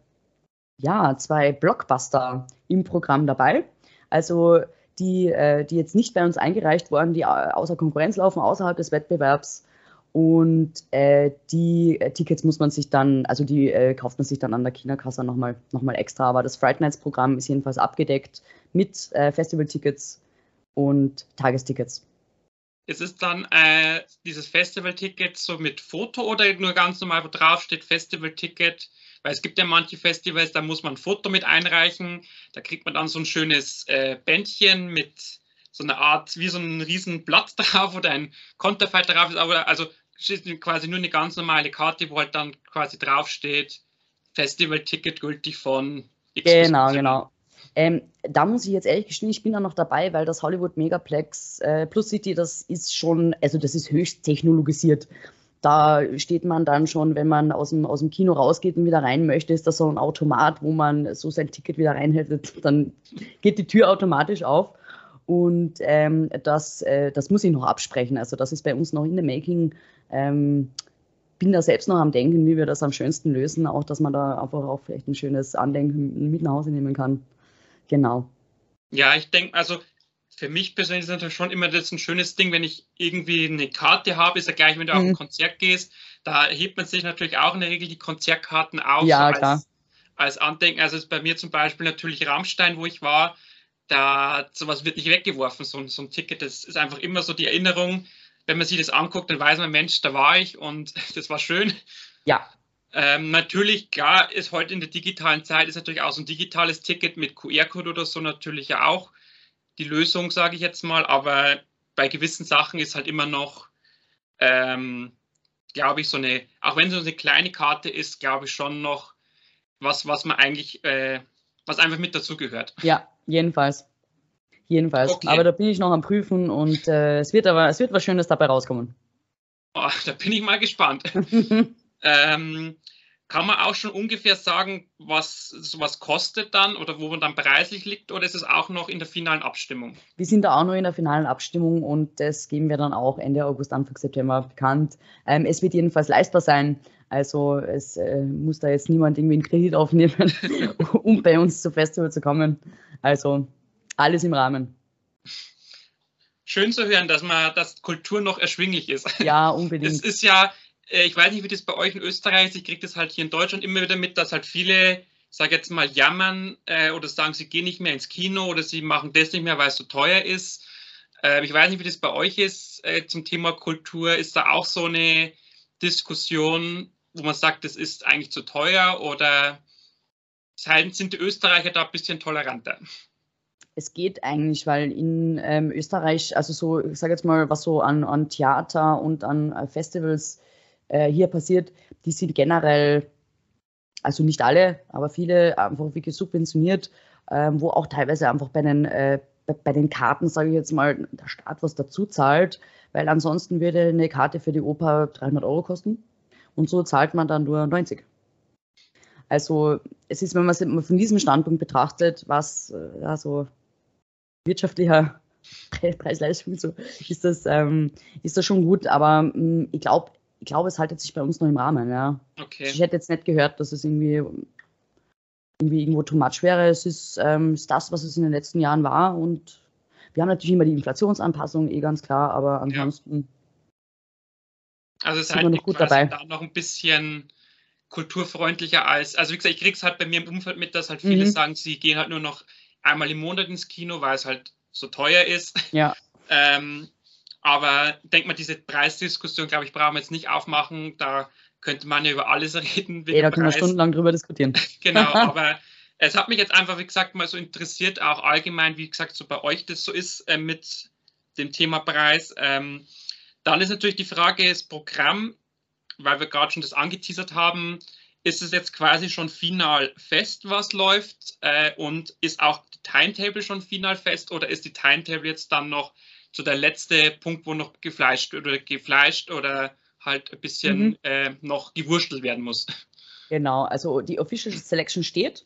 Speaker 2: ja, zwei Blockbuster im Programm dabei. Also die, äh, die jetzt nicht bei uns eingereicht wurden, die außer Konkurrenz laufen, außerhalb des Wettbewerbs. Und äh, die äh, Tickets muss man sich dann, also die äh, kauft man sich dann an der Kinakasse nochmal noch mal extra. Aber das Fright Nights Programm ist jedenfalls abgedeckt mit äh, Festival-Tickets und Tagestickets.
Speaker 1: Ist es dann äh, dieses Festival-Ticket so mit Foto oder nur ganz normal, wo drauf steht Festival-Ticket? Weil es gibt ja manche Festivals, da muss man ein Foto mit einreichen. Da kriegt man dann so ein schönes äh, Bändchen mit so einer Art, wie so ein riesen Blatt <laughs> drauf oder ein Konterfei drauf ist. Aber also quasi nur eine ganz normale Karte, wo halt dann quasi draufsteht, Festival-Ticket gültig von
Speaker 2: X Genau, genau. Ähm, da muss ich jetzt ehrlich gestehen, ich bin da noch dabei, weil das Hollywood Megaplex äh, Plus City, das ist schon, also das ist höchst technologisiert. Da steht man dann schon, wenn man aus dem, aus dem Kino rausgeht und wieder rein möchte, ist das so ein Automat, wo man so sein Ticket wieder reinhält. Dann geht die Tür automatisch auf. Und ähm, das, äh, das muss ich noch absprechen. Also das ist bei uns noch in der Making. Ähm, bin da selbst noch am Denken, wie wir das am schönsten lösen. Auch, dass man da einfach auch vielleicht ein schönes Andenken mit nach Hause nehmen kann. Genau.
Speaker 1: Ja, ich denke, also für mich persönlich ist natürlich schon immer das ein schönes Ding, wenn ich irgendwie eine Karte habe, ist ja gleich, wenn du mhm. auf ein. Konzert gehst, da hebt man sich natürlich auch in der Regel die Konzertkarten auf.
Speaker 2: Ja, so als,
Speaker 1: Als Andenken. Also ist bei mir zum Beispiel natürlich Rammstein, wo ich war, da sowas wird nicht weggeworfen, so, so ein Ticket. Das ist einfach immer so die Erinnerung. Wenn man sich das anguckt, dann weiß man, Mensch, da war ich und <laughs> das war schön.
Speaker 2: Ja.
Speaker 1: Ähm, natürlich, klar, ist heute in der digitalen Zeit ist natürlich auch so ein digitales Ticket mit QR-Code oder so natürlich ja auch die Lösung, sage ich jetzt mal. Aber bei gewissen Sachen ist halt immer noch, ähm, glaube ich, so eine, auch wenn es so eine kleine Karte ist, glaube ich schon noch was, was man eigentlich, äh, was einfach mit dazugehört.
Speaker 2: Ja, jedenfalls. Jedenfalls. Okay. Aber da bin ich noch am Prüfen und äh, es wird aber, es wird was Schönes dabei rauskommen.
Speaker 1: Oh, da bin ich mal gespannt. <laughs> ähm, kann man auch schon ungefähr sagen, was sowas kostet dann oder wo man dann preislich liegt oder ist es auch noch in der finalen Abstimmung?
Speaker 2: Wir sind da auch noch in der finalen Abstimmung und das geben wir dann auch Ende August, Anfang September bekannt. Ähm, es wird jedenfalls leistbar sein. Also es äh, muss da jetzt niemand irgendwie einen Kredit aufnehmen, <laughs> um bei uns zum Festival zu kommen. Also alles im Rahmen.
Speaker 1: Schön zu hören, dass man, dass Kultur noch erschwinglich ist.
Speaker 2: Ja, unbedingt.
Speaker 1: Es ist ja, äh, ich weiß nicht, wie das bei euch in Österreich ist, ich kriege das halt hier in Deutschland immer wieder mit, dass halt viele, sag jetzt mal, jammern äh, oder sagen, sie gehen nicht mehr ins Kino oder sie machen das nicht mehr, weil es so teuer ist. Äh, ich weiß nicht, wie das bei euch ist äh, zum Thema Kultur. Ist da auch so eine Diskussion, wo man sagt, das ist eigentlich zu teuer oder sind die Österreicher da ein bisschen toleranter?
Speaker 2: Es geht eigentlich, weil in ähm, Österreich, also so, ich sage jetzt mal, was so an, an Theater und an äh, Festivals äh, hier passiert, die sind generell, also nicht alle, aber viele einfach wirklich subventioniert, äh, wo auch teilweise einfach bei den, äh, bei, bei, den Karten, sage ich jetzt mal, der Staat was dazu zahlt, weil ansonsten würde eine Karte für die Oper 300 Euro kosten und so zahlt man dann nur 90. Also es ist, wenn man es von diesem Standpunkt betrachtet, was äh, also wirtschaftlicher Preis-Leistung so ist das, ähm, ist das schon gut, aber mh, mm, ich glaube, ich glaube, es haltet sich bei uns noch im Rahmen, ja.
Speaker 1: Okay.
Speaker 2: Ich hätte jetzt nicht gehört, dass es irgendwie, irgendwie irgendwo too much wäre. Es ist, ähm, ist das, was es in den letzten Jahren war und wir haben natürlich immer die Inflationsanpassung, eh ganz klar, aber ansonsten.
Speaker 1: Ja. Also es ist halt noch gut dabei. da noch ein bisschen kulturfreundlicher als, also wie gesagt, ich kriege es halt bei mir im Umfeld mit, dass halt viele mhm. sagen, sie gehen halt nur noch einmal im Monat ins Kino, weil es halt so teuer ist.
Speaker 2: Ja. <laughs>
Speaker 1: ähm, aber denkt mal, diese Preisdiskussion, glaube ich, brauchen wir jetzt nicht aufmachen. Da könnte man ja über alles <laughs> reden.
Speaker 2: Ja, da können wir stundenlang drüber diskutieren. <laughs>
Speaker 1: genau, aber es hat mich jetzt einfach, wie gesagt, mal so interessiert, auch allgemein, wie gesagt, so bei euch das so ist äh, mit dem Thema Preis. Ähm, dann ist natürlich die Frage, das Programm, weil wir gerade schon das angeteasert haben, ist es jetzt quasi schon final fest, was läuft? Äh, und ist auch die Timetable schon final fest oder ist die Timetable jetzt dann noch so der letzte Punkt, wo noch gefleischt oder gefleischt oder halt ein bisschen mhm. äh, noch gewurstelt werden muss?
Speaker 2: Genau, also die Official Selection steht.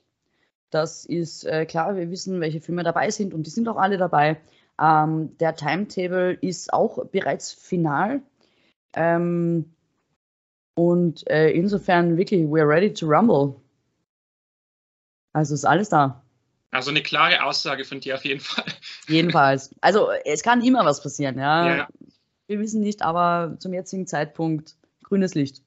Speaker 2: Das ist äh, klar, wir wissen, welche Filme dabei sind und die sind auch alle dabei. Ähm, der Timetable ist auch bereits final. Ähm, und äh, insofern wirklich, we're ready to rumble. Also ist alles da.
Speaker 1: Also eine klare Aussage von dir auf jeden Fall.
Speaker 2: Jedenfalls. <laughs> Also es kann immer was passieren, ja. ja. Wir wissen nicht, aber zum jetzigen Zeitpunkt grünes Licht.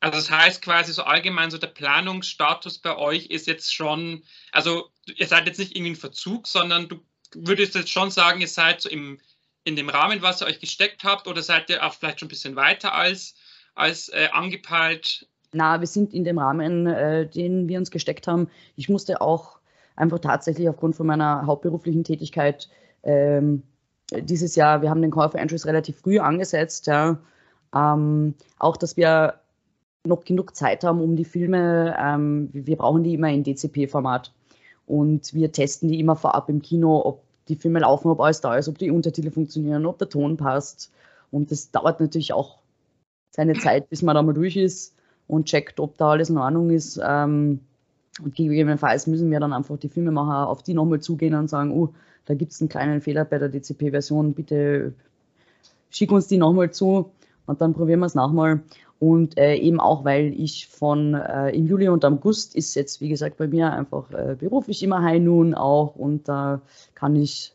Speaker 1: Also das heißt quasi so allgemein so der Planungsstatus bei euch ist jetzt schon, also ihr seid jetzt nicht irgendwie in Verzug, sondern du würdest jetzt schon sagen, ihr seid so im, in dem Rahmen, was ihr euch gesteckt habt oder seid ihr auch vielleicht schon ein bisschen weiter als als äh, angepeilt?
Speaker 2: Na, wir sind in dem Rahmen, äh, den wir uns gesteckt haben. Ich musste auch einfach tatsächlich aufgrund von meiner hauptberuflichen Tätigkeit ähm, dieses Jahr, wir haben den Call for Entries relativ früh angesetzt, ja. Ähm, auch, dass wir noch genug Zeit haben, um die Filme, ähm, wir brauchen die immer in DCP-Format. Und wir testen die immer vorab im Kino, ob die Filme laufen, ob alles da ist, ob die Untertitel funktionieren, ob der Ton passt. Und das dauert natürlich auch seine Zeit, bis man da mal durch ist und checkt, ob da alles in Ordnung ist. Ähm, und gegebenenfalls müssen wir dann einfach die Filmemacher auf die nochmal zugehen und sagen, oh, da gibt es einen kleinen Fehler bei der DCP-Version, bitte schick uns die nochmal zu und dann probieren wir es nochmal. Und äh, eben auch, weil ich von äh, im Juli und August ist jetzt, wie gesagt, bei mir einfach äh, beruflich immer High Noon auch und da kann ich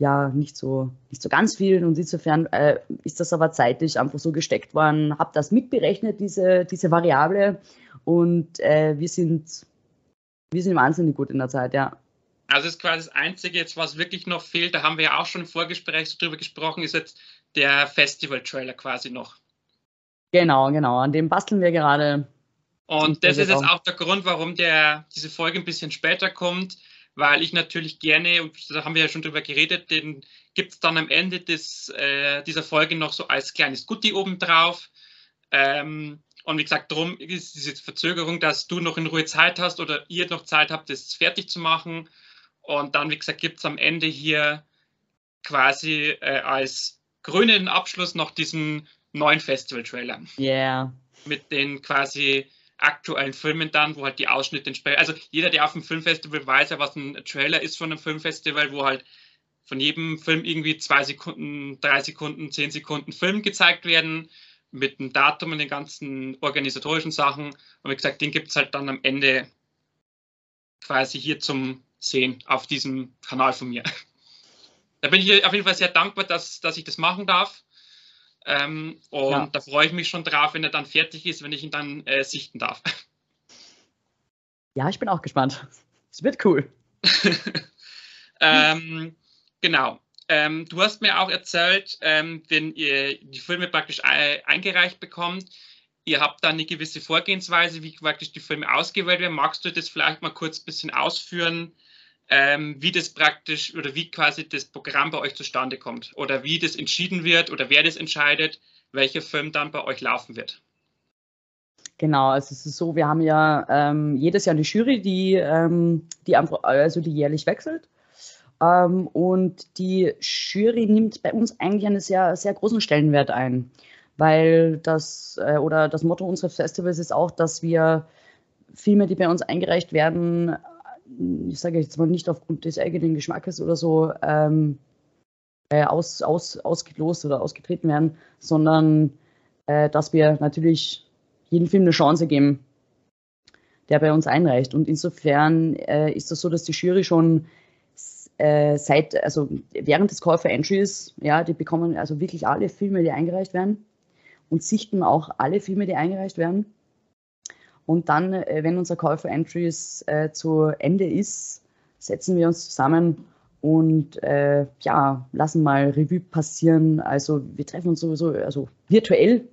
Speaker 2: ja nicht so, nicht so ganz viel. Und insofern äh, ist das aber zeitlich einfach so gesteckt worden, habe das mitberechnet, diese, diese Variable. Und äh, wir, sind, wir sind wahnsinnig gut in der Zeit, ja.
Speaker 1: Also ist quasi das Einzige jetzt, was wirklich noch fehlt, da haben wir ja auch schon im Vorgespräch drüber gesprochen, ist jetzt der Festival-Trailer quasi noch.
Speaker 2: Genau, genau. An dem basteln wir gerade.
Speaker 1: Und das ist jetzt auch der Grund, warum der, diese Folge ein bisschen später kommt weil ich natürlich gerne, und da haben wir ja schon drüber geredet, den gibt es dann am Ende des, äh, dieser Folge noch so als kleines Gutti obendrauf. Ähm, und wie gesagt, darum ist diese Verzögerung, dass du noch in Ruhe Zeit hast oder ihr noch Zeit habt, das fertig zu machen. Und dann, wie gesagt, gibt es am Ende hier quasi äh, als grünen Abschluss noch diesen neuen Festival-Trailer.
Speaker 2: Ja. Yeah.
Speaker 1: Mit den quasi aktuellen Filmen dann, wo halt die Ausschnitte entsprechen. Also jeder, der auf dem Filmfestival weiß ja, was ein Trailer ist von einem Filmfestival, wo halt von jedem Film irgendwie zwei Sekunden, drei Sekunden, zehn Sekunden Film gezeigt werden, mit dem Datum und den ganzen organisatorischen Sachen. Und wie gesagt, den gibt es halt dann am Ende quasi hier zum Sehen auf diesem Kanal von mir. <laughs> Da bin ich auf jeden Fall sehr dankbar, dass, dass ich das machen darf. Ähm, und ja. da freue ich mich schon drauf, wenn er dann fertig ist, wenn ich ihn dann äh, sichten darf. <laughs>
Speaker 2: Ja, ich bin auch gespannt. Es wird cool. <laughs>
Speaker 1: ähm, genau. Ähm, du hast mir auch erzählt, ähm, wenn ihr die Filme praktisch eingereicht bekommt, ihr habt da eine gewisse Vorgehensweise, wie praktisch die Filme ausgewählt werden. Magst du das vielleicht mal kurz ein bisschen ausführen, ähm, wie das praktisch oder wie quasi das Programm bei euch zustande kommt oder wie das entschieden wird oder wer das entscheidet, welcher Film dann bei euch laufen wird.
Speaker 2: Genau, also es ist so, wir haben ja ähm, jedes Jahr eine Jury, die, ähm, die, also die jährlich wechselt. Ähm, und die Jury nimmt bei uns eigentlich einen sehr, sehr großen Stellenwert ein, weil das äh, oder das Motto unseres Festivals ist auch, dass wir Filme, die bei uns eingereicht werden, ich sage jetzt mal nicht aufgrund des eigenen Geschmackes oder so, ähm, äh, aus, aus, ausgelost oder ausgetreten werden, sondern äh, dass wir natürlich jeden Film eine Chance geben, der bei uns einreicht. Und insofern äh, ist das so, dass die Jury schon äh, seit, also während des Call for Entries, ja, die bekommen also wirklich alle Filme, die eingereicht werden und sichten auch alle Filme, die eingereicht werden. Und dann, äh, wenn unser Call for Entries äh, zu Ende ist, setzen wir uns zusammen und äh, ja, lassen mal Revue passieren. Also wir treffen uns sowieso, also virtuell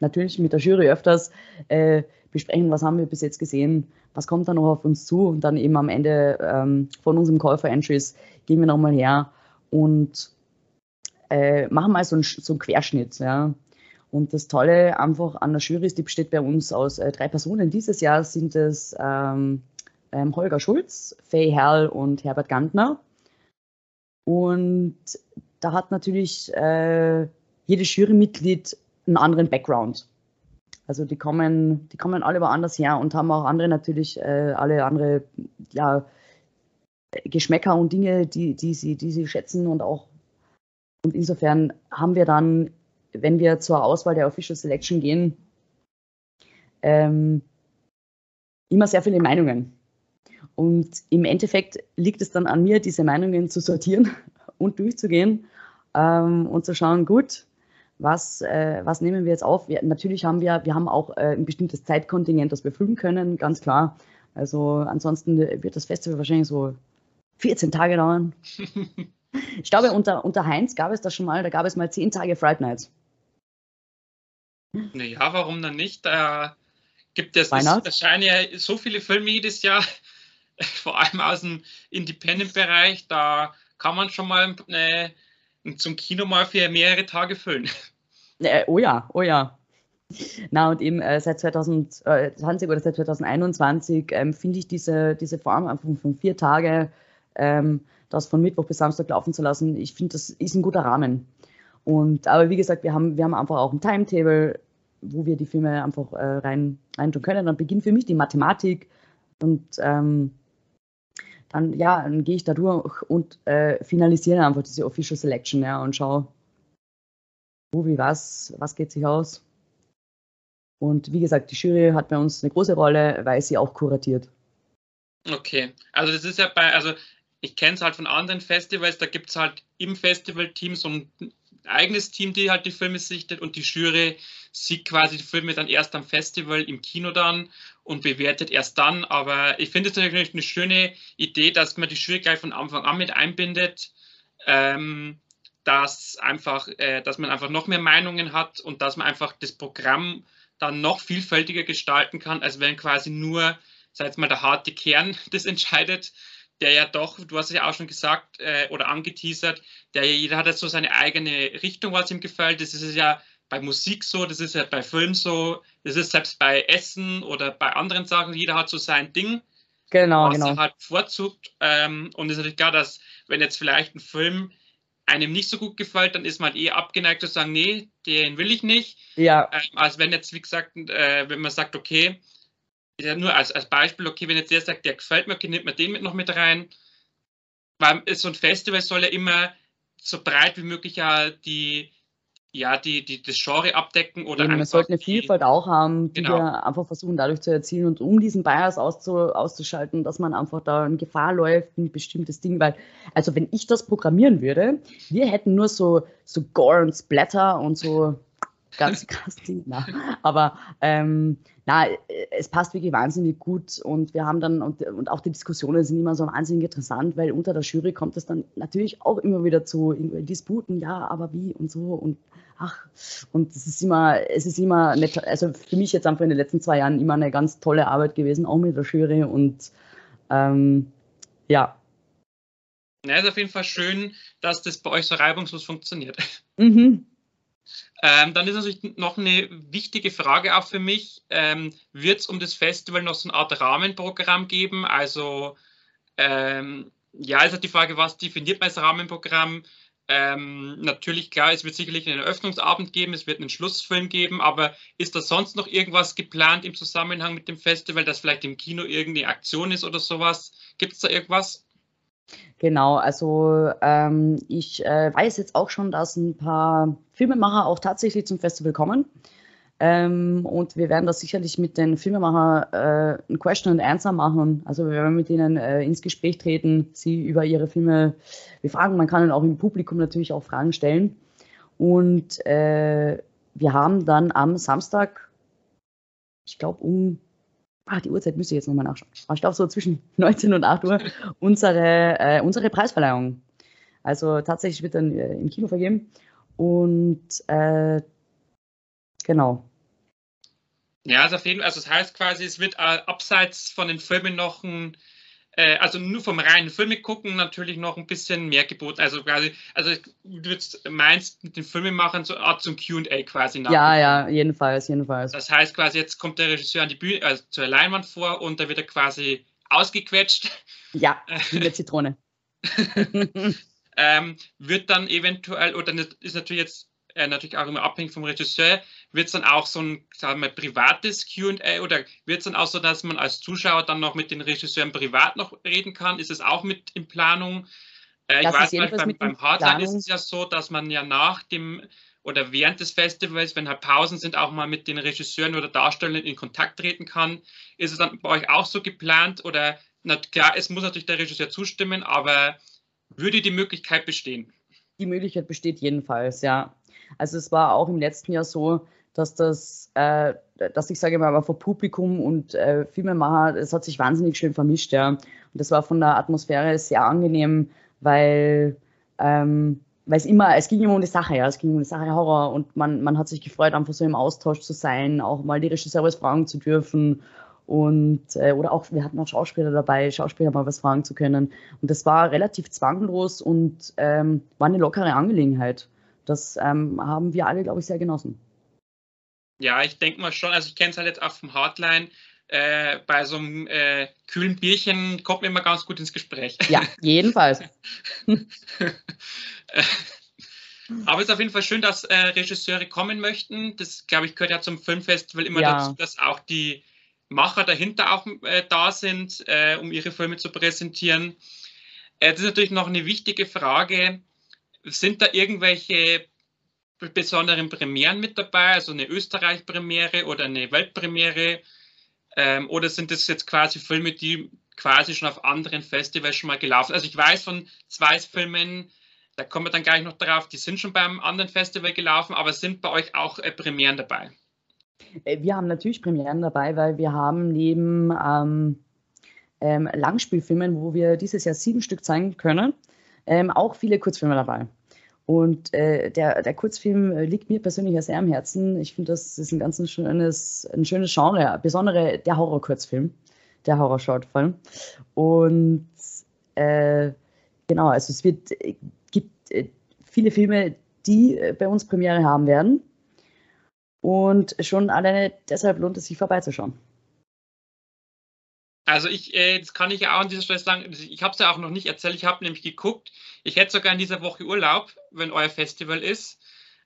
Speaker 2: natürlich mit der Jury öfters, äh, besprechen, was haben wir bis jetzt gesehen, was kommt da noch auf uns zu und dann eben am Ende ähm, von unserem Call for Entries gehen wir nochmal her und äh, machen mal so einen, so einen Querschnitt. Ja. Und das Tolle einfach an der Jury ist, die besteht bei uns aus äh, drei Personen. Dieses Jahr sind es ähm, ähm, Holger Schulz, Faye Herrl und Herbert Gantner. Und da hat natürlich äh, jedes Jurymitglied einen anderen Background. Also die kommen, die kommen alle woanders her und haben auch andere natürlich, äh, alle andere ja, Geschmäcker und Dinge, die, die, sie, die sie schätzen und auch. Und insofern haben wir dann, wenn wir zur Auswahl der Official Selection gehen, ähm, immer sehr viele Meinungen. Und im Endeffekt liegt es dann an mir, diese Meinungen zu sortieren <laughs> und durchzugehen ähm, und zu schauen, gut, was, äh, was nehmen wir jetzt auf? Wir, natürlich haben wir, wir haben auch äh, ein bestimmtes Zeitkontingent, das wir füllen können, ganz klar. Also ansonsten wird das Festival wahrscheinlich so 14 Tage dauern. <laughs> ich glaube, unter, unter Heinz gab es das schon mal, da gab es mal 10 Tage Fright Nights.
Speaker 1: Naja, warum dann nicht? Da gibt es, ja so viele Filme jedes Jahr, <laughs> vor allem aus dem Independent-Bereich, da kann man schon mal eine, zum Kino mal für mehrere Tage füllen. <laughs>
Speaker 2: Äh, oh ja, oh ja. Na und eben äh, seit 2020 oder seit 2021 ähm, finde ich diese, diese Form einfach von vier Tage, ähm, das von Mittwoch bis Samstag laufen zu lassen, ich finde, das ist ein guter Rahmen. Und aber wie gesagt, wir haben, wir haben einfach auch ein Timetable, wo wir die Filme einfach äh, rein, rein tun können. Dann beginnt für mich die Mathematik und ähm, dann, ja, dann gehe ich da durch und äh, finalisiere einfach diese Official Selection ja, und schaue, wo, wie, was, was geht sich aus. Und wie gesagt, die Jury hat bei uns eine große Rolle, weil sie auch kuratiert.
Speaker 1: Okay, also das ist ja bei, also ich kenne es halt von anderen Festivals, da gibt es halt im Festivalteam so ein eigenes Team, die halt die Filme sichtet und die Jury sieht quasi die Filme dann erst am Festival im Kino dann und bewertet erst dann. Aber ich finde es natürlich eine schöne Idee, dass man die Jury gleich von Anfang an mit einbindet, ähm, dass einfach, äh, dass man einfach noch mehr Meinungen hat und dass man einfach das Programm dann noch vielfältiger gestalten kann, als wenn quasi nur, sag jetzt mal, der harte Kern <laughs> das entscheidet, der ja doch, du hast es ja auch schon gesagt äh, oder angeteasert, der jeder hat jetzt so seine eigene Richtung, was ihm gefällt. Das ist ja bei Musik so, das ist ja bei Film so, das ist selbst bei Essen oder bei anderen Sachen, jeder hat so sein Ding,
Speaker 2: genau,
Speaker 1: was
Speaker 2: genau.
Speaker 1: er halt bevorzugt. Ähm, und es ist natürlich klar, dass wenn jetzt vielleicht ein Film einem nicht so gut gefällt, dann ist man eh abgeneigt zu sagen, nee, den will ich nicht.
Speaker 2: Ja.
Speaker 1: Ähm, als wenn jetzt, wie gesagt, äh, wenn man sagt, okay, ja, nur als, als Beispiel, okay, wenn jetzt der sagt, der gefällt mir, okay, nimmt man den mit noch mit rein. Weil so ein Festival soll ja immer so breit wie möglich ja die, ja, die, die, das Genre abdecken oder
Speaker 2: Eben, Man sollte eine Vielfalt auch haben, die genau. wir einfach versuchen dadurch zu erzielen und um diesen Bias auszu, auszuschalten, dass man einfach da in Gefahr läuft, ein bestimmtes Ding, weil, also wenn ich das programmieren wir hätten nur so, so Gore und Splatter und so <laughs> ganz krass Ding. Aber ähm, na, es passt wirklich wahnsinnig gut und wir haben dann, und, und auch die Diskussionen sind immer so wahnsinnig interessant, weil unter der Jury kommt es dann natürlich auch immer wieder zu Disputen, ja, aber wie und so und ach, und es ist immer, es ist immer nett, also für mich jetzt einfach in den letzten zwei Jahren immer eine ganz tolle Arbeit gewesen, auch mit der Jury und ähm, ja.
Speaker 1: Ja, ist auf jeden Fall schön, dass das bei euch so reibungslos funktioniert. Mhm. Ähm, dann ist natürlich noch eine wichtige Frage auch für mich. Ähm, Wird es um das Festival noch so eine Art Rahmenprogramm geben? Also ähm, ja, ist halt die Frage, was definiert man als Rahmenprogramm? Ähm, natürlich, klar, es wird sicherlich einen Eröffnungsabend geben, es wird einen Schlussfilm geben, aber ist da sonst noch irgendwas geplant im Zusammenhang mit dem Festival, dass vielleicht im Kino irgendeine Aktion ist oder sowas? Gibt es da irgendwas?
Speaker 2: Genau, also ähm, ich äh, weiß jetzt auch schon, dass ein paar Filmemacher auch tatsächlich zum Festival kommen. Ähm, und wir werden das sicherlich mit den Filmemachern äh, ein Question and Answer machen. Also wir werden mit ihnen äh, ins Gespräch treten, sie über ihre Filme befragen. Man kann dann auch im Publikum natürlich auch Fragen stellen. Und äh, wir haben dann am Samstag, ich glaube um, ah, die Uhrzeit müsste ich jetzt nochmal nachschauen. Ich glaube so zwischen <laughs> 19 und 8 Uhr unsere, äh, unsere Preisverleihung. Also tatsächlich wird dann äh, im Kino vergeben. Und äh, Genau.
Speaker 1: Ja, also auf jeden Fall, also das heißt quasi, es wird äh, abseits von den Filmen noch ein, äh, also nur vom reinen Filme gucken natürlich noch ein bisschen mehr geboten. Also quasi, also du würdest, meinst mit den Filmen machen so Art zum QA quasi
Speaker 2: nach. Ja, ja, jedenfalls, jedenfalls.
Speaker 1: Das heißt quasi, jetzt kommt der Regisseur an die Bühne, also zur Leinwand vor und da wird er quasi ausgequetscht.
Speaker 2: Ja, <laughs> wie eine Zitrone. <laughs>
Speaker 1: ähm, wird dann eventuell, oder ist natürlich jetzt äh, natürlich auch immer abhängig vom Regisseur, wird es dann auch so ein, sagen wir, privates QA oder wird es dann auch so, dass man als Zuschauer dann noch mit den Regisseuren privat noch reden kann? Ist es auch mit in Planung? Äh, ich weiß, beim, beim Hardline ist es ja so, dass man ja nach dem oder während des Festivals, wenn halt Pausen sind, auch mal mit den Regisseuren oder Darstellern in Kontakt treten kann. Ist es dann bei euch auch so geplant oder na, klar, es muss natürlich der Regisseur zustimmen, aber würde die Möglichkeit bestehen?
Speaker 2: Die Möglichkeit besteht jedenfalls, ja. Also es war auch im letzten Jahr so, dass das, äh, dass ich sage mal, vor Publikum und äh, Filmemacher, es hat sich wahnsinnig schön vermischt, ja. Und das war von der Atmosphäre sehr angenehm, weil ähm, weil es immer, es ging immer um die Sache, ja, es ging um die Sache Horror und man, man hat sich gefreut, einfach so im Austausch zu sein, auch mal die Regisseure fragen zu dürfen und äh, oder auch, wir hatten auch Schauspieler dabei, Schauspieler mal was fragen zu können und das war relativ zwanglos und ähm, war eine lockere Angelegenheit. Das ähm, haben wir alle, glaube ich, sehr genossen.
Speaker 1: Ja, ich denke mal schon. Also ich kenne es halt jetzt auch vom Hardline. Äh, bei so einem äh, kühlen Bierchen kommt man immer ganz gut ins Gespräch.
Speaker 2: Ja, jedenfalls. <laughs>
Speaker 1: Aber es ist auf jeden Fall schön, dass äh, Regisseure kommen möchten. Das, glaube ich, gehört ja zum Filmfestival immer ja. dazu, dass auch die Macher dahinter auch äh, da sind, äh, um ihre Filme zu präsentieren. Äh, das ist natürlich noch eine wichtige Frage. Sind da irgendwelche besonderen Premieren mit dabei, also eine Österreich-Premiere oder eine Weltpremiere? Ähm, oder sind das jetzt quasi Filme, die quasi schon auf anderen Festivals schon mal gelaufen sind? Also ich weiß von zwei Filmen, da kommen wir dann gleich noch drauf, die sind schon beim anderen Festival gelaufen, aber sind bei euch auch äh, Premieren dabei?
Speaker 2: Äh, wir haben natürlich Premieren dabei, weil wir haben neben ähm, ähm, Langspielfilmen, wo wir dieses Jahr sieben Stück zeigen können, ähm, auch viele Kurzfilme dabei. Und äh, der, der Kurzfilm äh, liegt mir persönlich sehr am Herzen. Ich finde, das ist ein ganz schönes, ein schönes Genre, besondere der Horror-Kurzfilm, der Horror-Shortfilm. Und äh, genau, also es wird, äh, gibt äh, viele Filme, die bei uns Premiere haben werden. Und schon alleine deshalb lohnt es sich vorbeizuschauen.
Speaker 1: Also ich, äh, das kann ich ja auch an dieser Stelle sagen, ich habe es ja auch noch nicht erzählt, ich habe nämlich geguckt, ich hätte sogar in dieser Woche Urlaub, wenn euer Festival ist.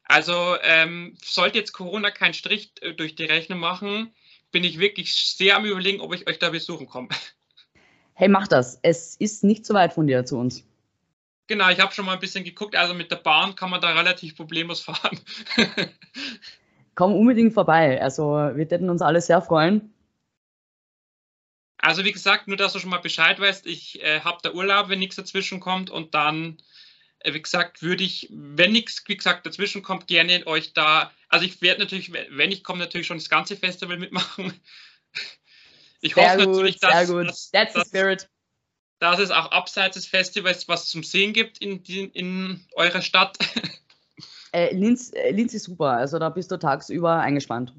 Speaker 1: Also ähm, sollte jetzt Corona keinen Strich äh, durch die Rechnung machen, bin ich wirklich sehr am überlegen, ob ich euch da besuchen komme. <laughs>
Speaker 2: Hey, mach das. Es ist nicht so weit von dir zu uns.
Speaker 1: Genau, ich habe schon mal ein bisschen geguckt. Also mit der Bahn kann man da relativ problemlos <laughs> fahren.
Speaker 2: Komm unbedingt vorbei. Also wir würden uns alle sehr freuen.
Speaker 1: Also wie gesagt, nur dass du schon mal Bescheid weißt, ich äh, habe da Urlaub, wenn nichts dazwischen kommt und dann, äh, wie gesagt, würde ich, wenn nichts, wie gesagt, dazwischen kommt, gerne euch da, also ich werde natürlich, wenn ich komme, natürlich schon das ganze Festival mitmachen. <laughs>
Speaker 2: Ich sehr hoffe gut, natürlich, dass, dass, That's dass, spirit.
Speaker 1: dass es auch abseits des Festivals was zum Sehen gibt in, in eurer Stadt. <laughs>
Speaker 2: Äh, Linz, äh, Linz ist super, also da bist du tagsüber eingespannt.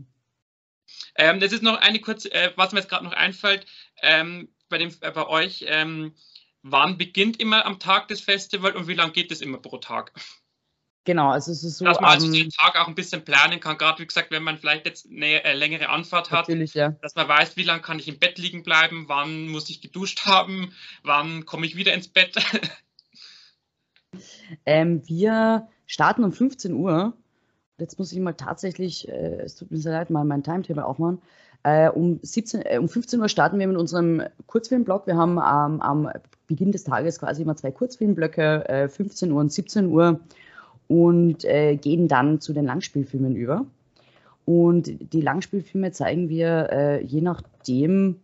Speaker 1: Ähm, das ist noch eine kurze, äh, was mir jetzt gerade noch einfällt, ähm, bei, dem, äh, bei euch, ähm, wann beginnt immer am Tag des Festivals und wie lange geht es immer pro Tag?
Speaker 2: Genau, also es ist so.
Speaker 1: Dass man also den Tag auch ein bisschen planen kann, gerade wie gesagt, wenn man vielleicht jetzt eine äh, längere Anfahrt hat,
Speaker 2: ja.
Speaker 1: dass man weiß, wie lange kann ich im Bett liegen bleiben, wann muss ich geduscht haben, wann komme ich wieder ins Bett. <laughs>
Speaker 2: ähm, wir starten um 15 Uhr jetzt muss ich mal tatsächlich, äh, es tut mir sehr leid, mal mein Timetable aufmachen. Äh, um, 17, äh, um 15 Uhr starten wir mit unserem Kurzfilmblock. Wir haben ähm, am Beginn des Tages quasi immer zwei Kurzfilmblöcke, 15 äh, Uhr und 17 Uhr, und äh, gehen dann zu den Langspielfilmen über. Und die Langspielfilme zeigen wir äh, je nachdem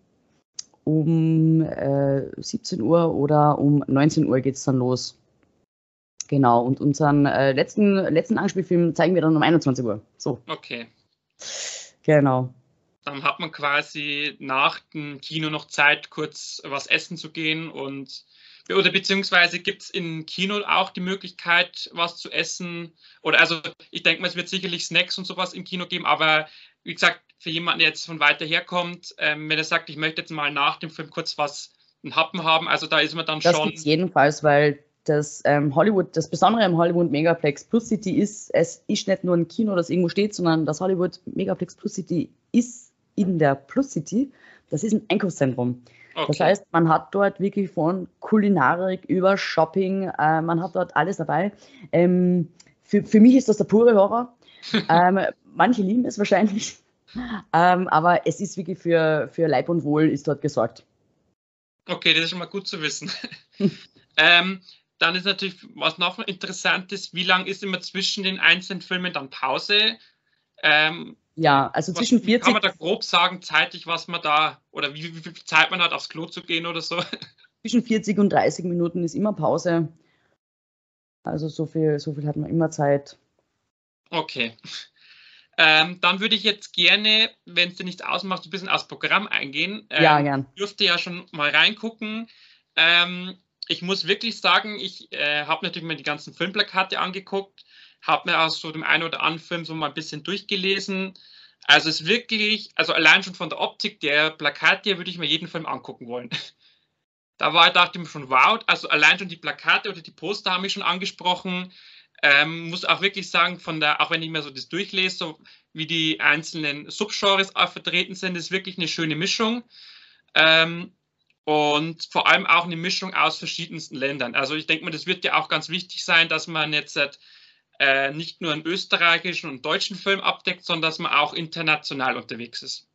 Speaker 2: um äh, 17 Uhr oder um 19 Uhr geht es dann los. Genau, und unseren äh, letzten, letzten Langspielfilm zeigen wir dann um 21 Uhr. So.
Speaker 1: Okay.
Speaker 2: Genau.
Speaker 1: Dann hat man quasi nach dem Kino noch Zeit, kurz was essen zu gehen und oder beziehungsweise gibt es im Kino auch die Möglichkeit, was zu essen? Oder also ich denke mal, es wird sicherlich Snacks und sowas im Kino geben, aber wie gesagt, für jemanden, der jetzt von weiter her kommt, ähm, wenn er sagt, ich möchte jetzt mal nach dem Film kurz was ein Happen haben, also da ist man dann
Speaker 2: das
Speaker 1: schon.
Speaker 2: Das jedenfalls, weil das ähm, Hollywood, das Besondere im Hollywood Megaplex Plus City ist, es ist nicht nur ein Kino, das irgendwo steht, sondern das Hollywood Megaplex Plus City ist in der Plus City. Das ist ein Einkaufszentrum. Okay. Das heißt, man hat dort wirklich von Kulinarik über Shopping, äh, man hat dort alles dabei. Ähm, für, für mich ist das der pure Horror. <laughs> ähm, manche lieben es wahrscheinlich, ähm, aber es ist wirklich für, für Leib und Wohl ist dort gesorgt.
Speaker 1: Okay, das ist schon mal gut zu wissen. <laughs> ähm, dann ist natürlich, was noch interessant ist, wie lange ist immer zwischen den einzelnen Filmen dann Pause?
Speaker 2: Ähm, ja, also was, zwischen 40.
Speaker 1: Kann man da grob sagen, zeitlich, was man da, oder wie, wie, viel Zeit man hat, aufs Klo zu gehen oder so? <laughs>
Speaker 2: Zwischen 40 und 30 Minuten ist immer Pause. Also so viel, so viel hat man immer Zeit.
Speaker 1: Okay. Ähm, dann würde ich jetzt gerne, wenn es dir nichts ausmacht, ein bisschen aufs Programm eingehen. Ähm,
Speaker 2: ja, gern.
Speaker 1: Ich dürfte ja schon mal reingucken. Ähm, ich muss wirklich sagen, ich äh, habe natürlich mal die ganzen Filmplakate angeguckt, habe mir aus so dem einen oder anderen Film so mal ein bisschen durchgelesen. Also es ist wirklich, also allein schon von der Optik der Plakate würde ich mir jeden Film angucken wollen. <laughs> Da war, dachte ich mir schon, wow, also allein schon die Plakate oder die Poster haben mich schon angesprochen. Ähm, muss auch wirklich sagen, von der, auch wenn ich mir so das durchlese, so wie die einzelnen Subgenres auch vertreten sind, ist wirklich eine schöne Mischung. Ähm, und vor allem auch eine Mischung aus verschiedensten Ländern. Also ich denke mal, das wird ja auch ganz wichtig sein, dass man jetzt äh, nicht nur einen österreichischen und deutschen Film abdeckt, sondern dass man auch international unterwegs ist.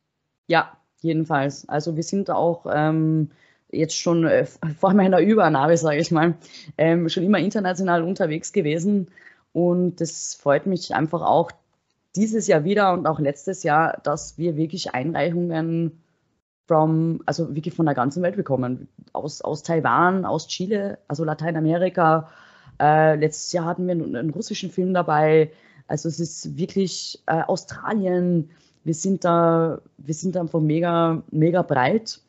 Speaker 2: Ja, jedenfalls. Also wir sind auch ähm, jetzt schon äh, <laughs> vor meiner Übernahme, sage ich mal, ähm, schon immer international unterwegs gewesen. Und das freut mich einfach auch dieses Jahr wieder und auch letztes Jahr, dass wir wirklich Einreichungen from, also wirklich von der ganzen Welt bekommen. Aus, aus Taiwan, aus Chile, also Lateinamerika. Äh, letztes Jahr hatten wir einen, einen, russischen Film dabei. Also es ist wirklich äh, Australien. Wir sind da, wir sind da einfach mega, mega breit.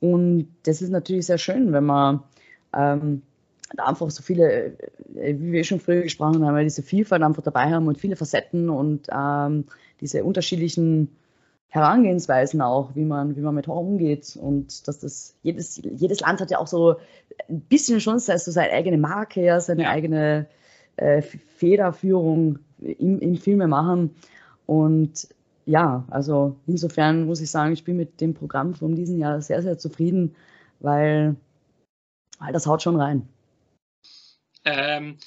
Speaker 2: Und das ist natürlich sehr schön, wenn man ähm, da einfach so viele, äh, wie wir schon früher gesprochen haben, diese Vielfalt einfach dabei haben und viele Facetten und ähm, diese unterschiedlichen Herangehensweisen auch, wie man, wie man mit Horror umgeht und dass das jedes, jedes Land hat ja auch so ein bisschen schon so seine eigene Marke, ja, seine eigene äh, Federführung im, im Filme machen und ja, also insofern muss ich sagen, ich bin mit dem Programm von diesem Jahr sehr, sehr zufrieden, weil, weil das haut schon rein.
Speaker 1: Ähm,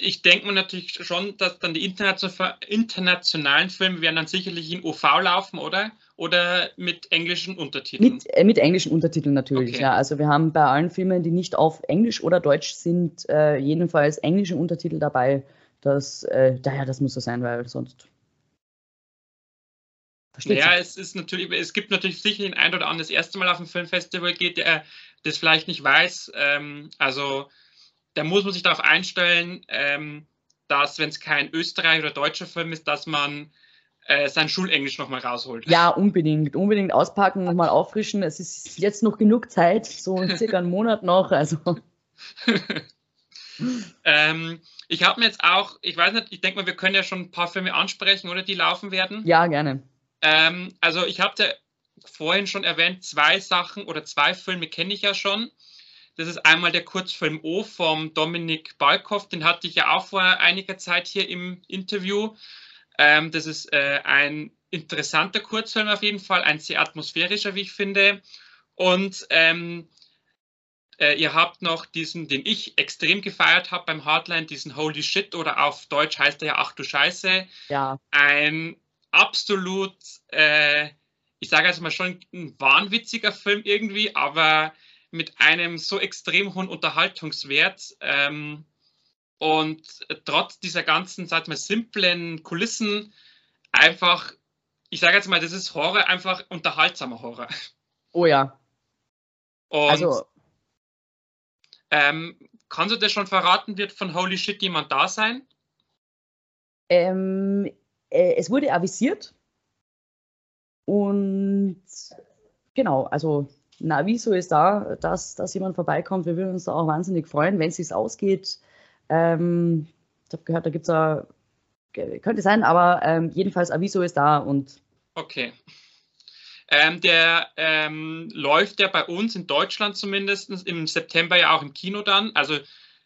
Speaker 1: ich denke mir natürlich schon, dass dann die internationalen Filme werden dann sicherlich in OV laufen, oder? Oder mit englischen Untertiteln?
Speaker 2: Mit, äh, mit englischen Untertiteln natürlich, okay. ja. Also wir haben bei allen Filmen, die nicht auf Englisch oder Deutsch sind, äh, jedenfalls englische Untertitel dabei. Das, äh, daher, das muss so sein, weil sonst
Speaker 1: Versteht ja, es ist natürlich, es gibt natürlich sicher den ein oder anderen das erste Mal auf ein Filmfestival geht, der das vielleicht nicht weiß. Ähm, also da muss man sich darauf einstellen, ähm, dass wenn es kein Österreich oder deutscher Film ist, dass man äh, sein Schulenglisch nochmal rausholt.
Speaker 2: Ja, unbedingt. Unbedingt auspacken, nochmal auffrischen. Es ist jetzt noch genug Zeit, so circa einen Monat noch. Also. <laughs>
Speaker 1: ähm, ich habe mir jetzt auch, ich weiß nicht, ich denke mal, wir können ja schon ein paar Filme ansprechen, oder die laufen werden.
Speaker 2: Ja, gerne.
Speaker 1: Ähm, also ich habe vorhin schon erwähnt, zwei Sachen oder zwei Filme kenne ich ja schon. Das ist einmal der Kurzfilm O vom Dominik Balkow, den hatte ich ja auch vor einiger Zeit hier im Interview. Ähm, das ist äh, ein interessanter Kurzfilm auf jeden Fall, ein sehr atmosphärischer, wie ich finde. Und ähm, äh, ihr habt noch diesen, den ich extrem gefeiert habe beim Hardline, diesen Holy Shit oder auf Deutsch heißt er ja Ach du Scheiße.
Speaker 2: Ja.
Speaker 1: Ein absolut, äh, ich sage jetzt mal schon ein wahnwitziger Film irgendwie, aber mit einem so extrem hohen Unterhaltungswert. Ähm, und trotz dieser ganzen, sag mal, simplen Kulissen einfach ich sage jetzt mal, das ist Horror, einfach unterhaltsamer Horror.
Speaker 2: Oh ja.
Speaker 1: Und also, ähm, kannst du das schon verraten, wird von Holy Shit jemand da sein?
Speaker 2: Ähm, äh, es wurde avisiert. Und genau, also ein Aviso ist da, dass, dass jemand vorbeikommt. Wir würden uns da auch wahnsinnig freuen, wenn es sich ausgeht. Ähm, ich habe gehört, da gibt es ja, könnte sein, aber ähm, jedenfalls Aviso ist da und.
Speaker 1: Okay. Ähm, der ähm, läuft ja bei uns in Deutschland zumindest im September ja auch im Kino dann. Also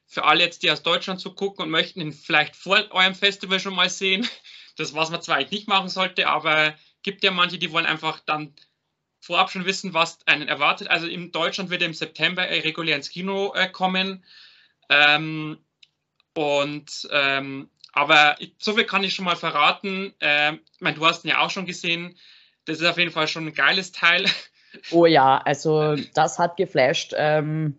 Speaker 1: für alle jetzt, die aus Deutschland zu gucken und möchten ihn vielleicht vor eurem Festival schon mal sehen. <laughs> Das, was man zwar eigentlich nicht machen sollte, aber gibt ja manche, die wollen einfach dann vorab schon wissen, was einen erwartet. Also in Deutschland wird er im September regulär ins Kino äh, kommen. Ähm, und ähm, aber so viel kann ich schon mal verraten. Ähm, ich meine, du hast ihn ja auch schon gesehen. Das ist auf jeden Fall schon ein geiles Teil.
Speaker 2: Oh ja, also das hat geflasht. Ähm,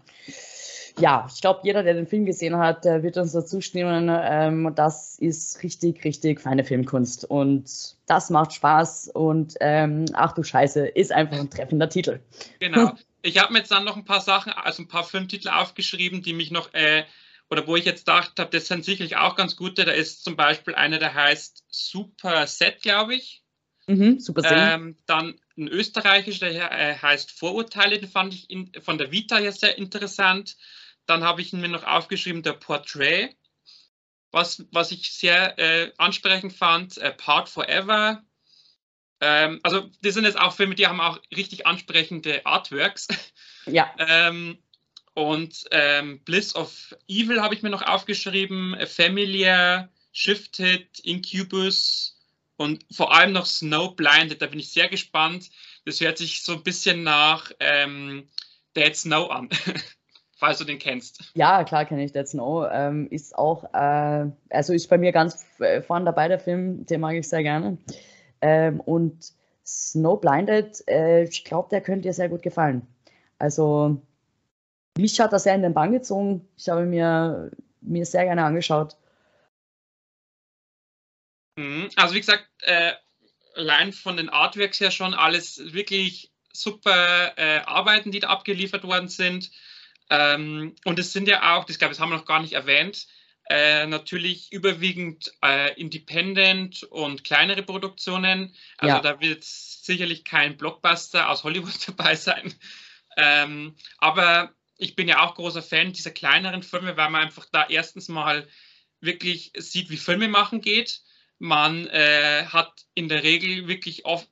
Speaker 2: ja, ich glaube, jeder, der den Film gesehen hat, der wird uns dazu stimmen. Ähm, das ist richtig, richtig feine Filmkunst. Und das macht Spaß. Und ähm, ach du Scheiße, ist einfach ein treffender Titel.
Speaker 1: Genau. <laughs> Ich habe mir jetzt dann noch ein paar Sachen, also ein paar Filmtitel aufgeschrieben, die mich noch, äh, oder wo ich jetzt gedacht habe, das sind sicherlich auch ganz gute. Da ist zum Beispiel einer, der heißt Super Set, glaube ich.
Speaker 2: Mhm, super Set.
Speaker 1: Ähm, dann ein österreichischer, der äh, heißt Vorurteile, den fand ich in, von der Vita her sehr interessant. Dann habe ich mir noch aufgeschrieben, der Portrait, was, was ich sehr äh, ansprechend fand, äh, Part Forever. Ähm, also, das sind jetzt auch Filme, die haben auch richtig ansprechende Artworks.
Speaker 2: Ja. <laughs>
Speaker 1: ähm, und ähm, Bliss of Evil habe ich mir noch aufgeschrieben, Familiar, Shifted, Incubus und vor allem noch Snow Blinded. Da bin ich sehr gespannt. Das hört sich so ein bisschen nach ähm, Dead Snow an. <laughs> falls du den kennst.
Speaker 2: Ja, klar kenne ich Dead Snow. Ähm, ist auch, äh, also ist bei mir ganz äh, vorne dabei, der Film, den mag ich sehr gerne. Ähm, und Snow Blinded, äh, ich glaube, der könnte dir sehr gut gefallen. Also, mich hat er sehr in den Bann gezogen. Ich habe mir, mir sehr gerne angeschaut.
Speaker 1: Mhm. Also, wie gesagt, äh, allein von den Artworks her schon alles wirklich super äh, Arbeiten, die da abgeliefert worden sind. Ähm, und es sind ja auch, das glaube ich, haben wir noch gar nicht erwähnt, äh, natürlich überwiegend äh, Independent und kleinere Produktionen. Also ja. da wird sicherlich kein Blockbuster aus Hollywood <laughs> dabei sein. Ähm, aber ich bin ja auch großer Fan dieser kleineren Filme, weil man einfach da erstens mal wirklich sieht, wie Filme machen geht. Man äh, hat in der Regel wirklich oft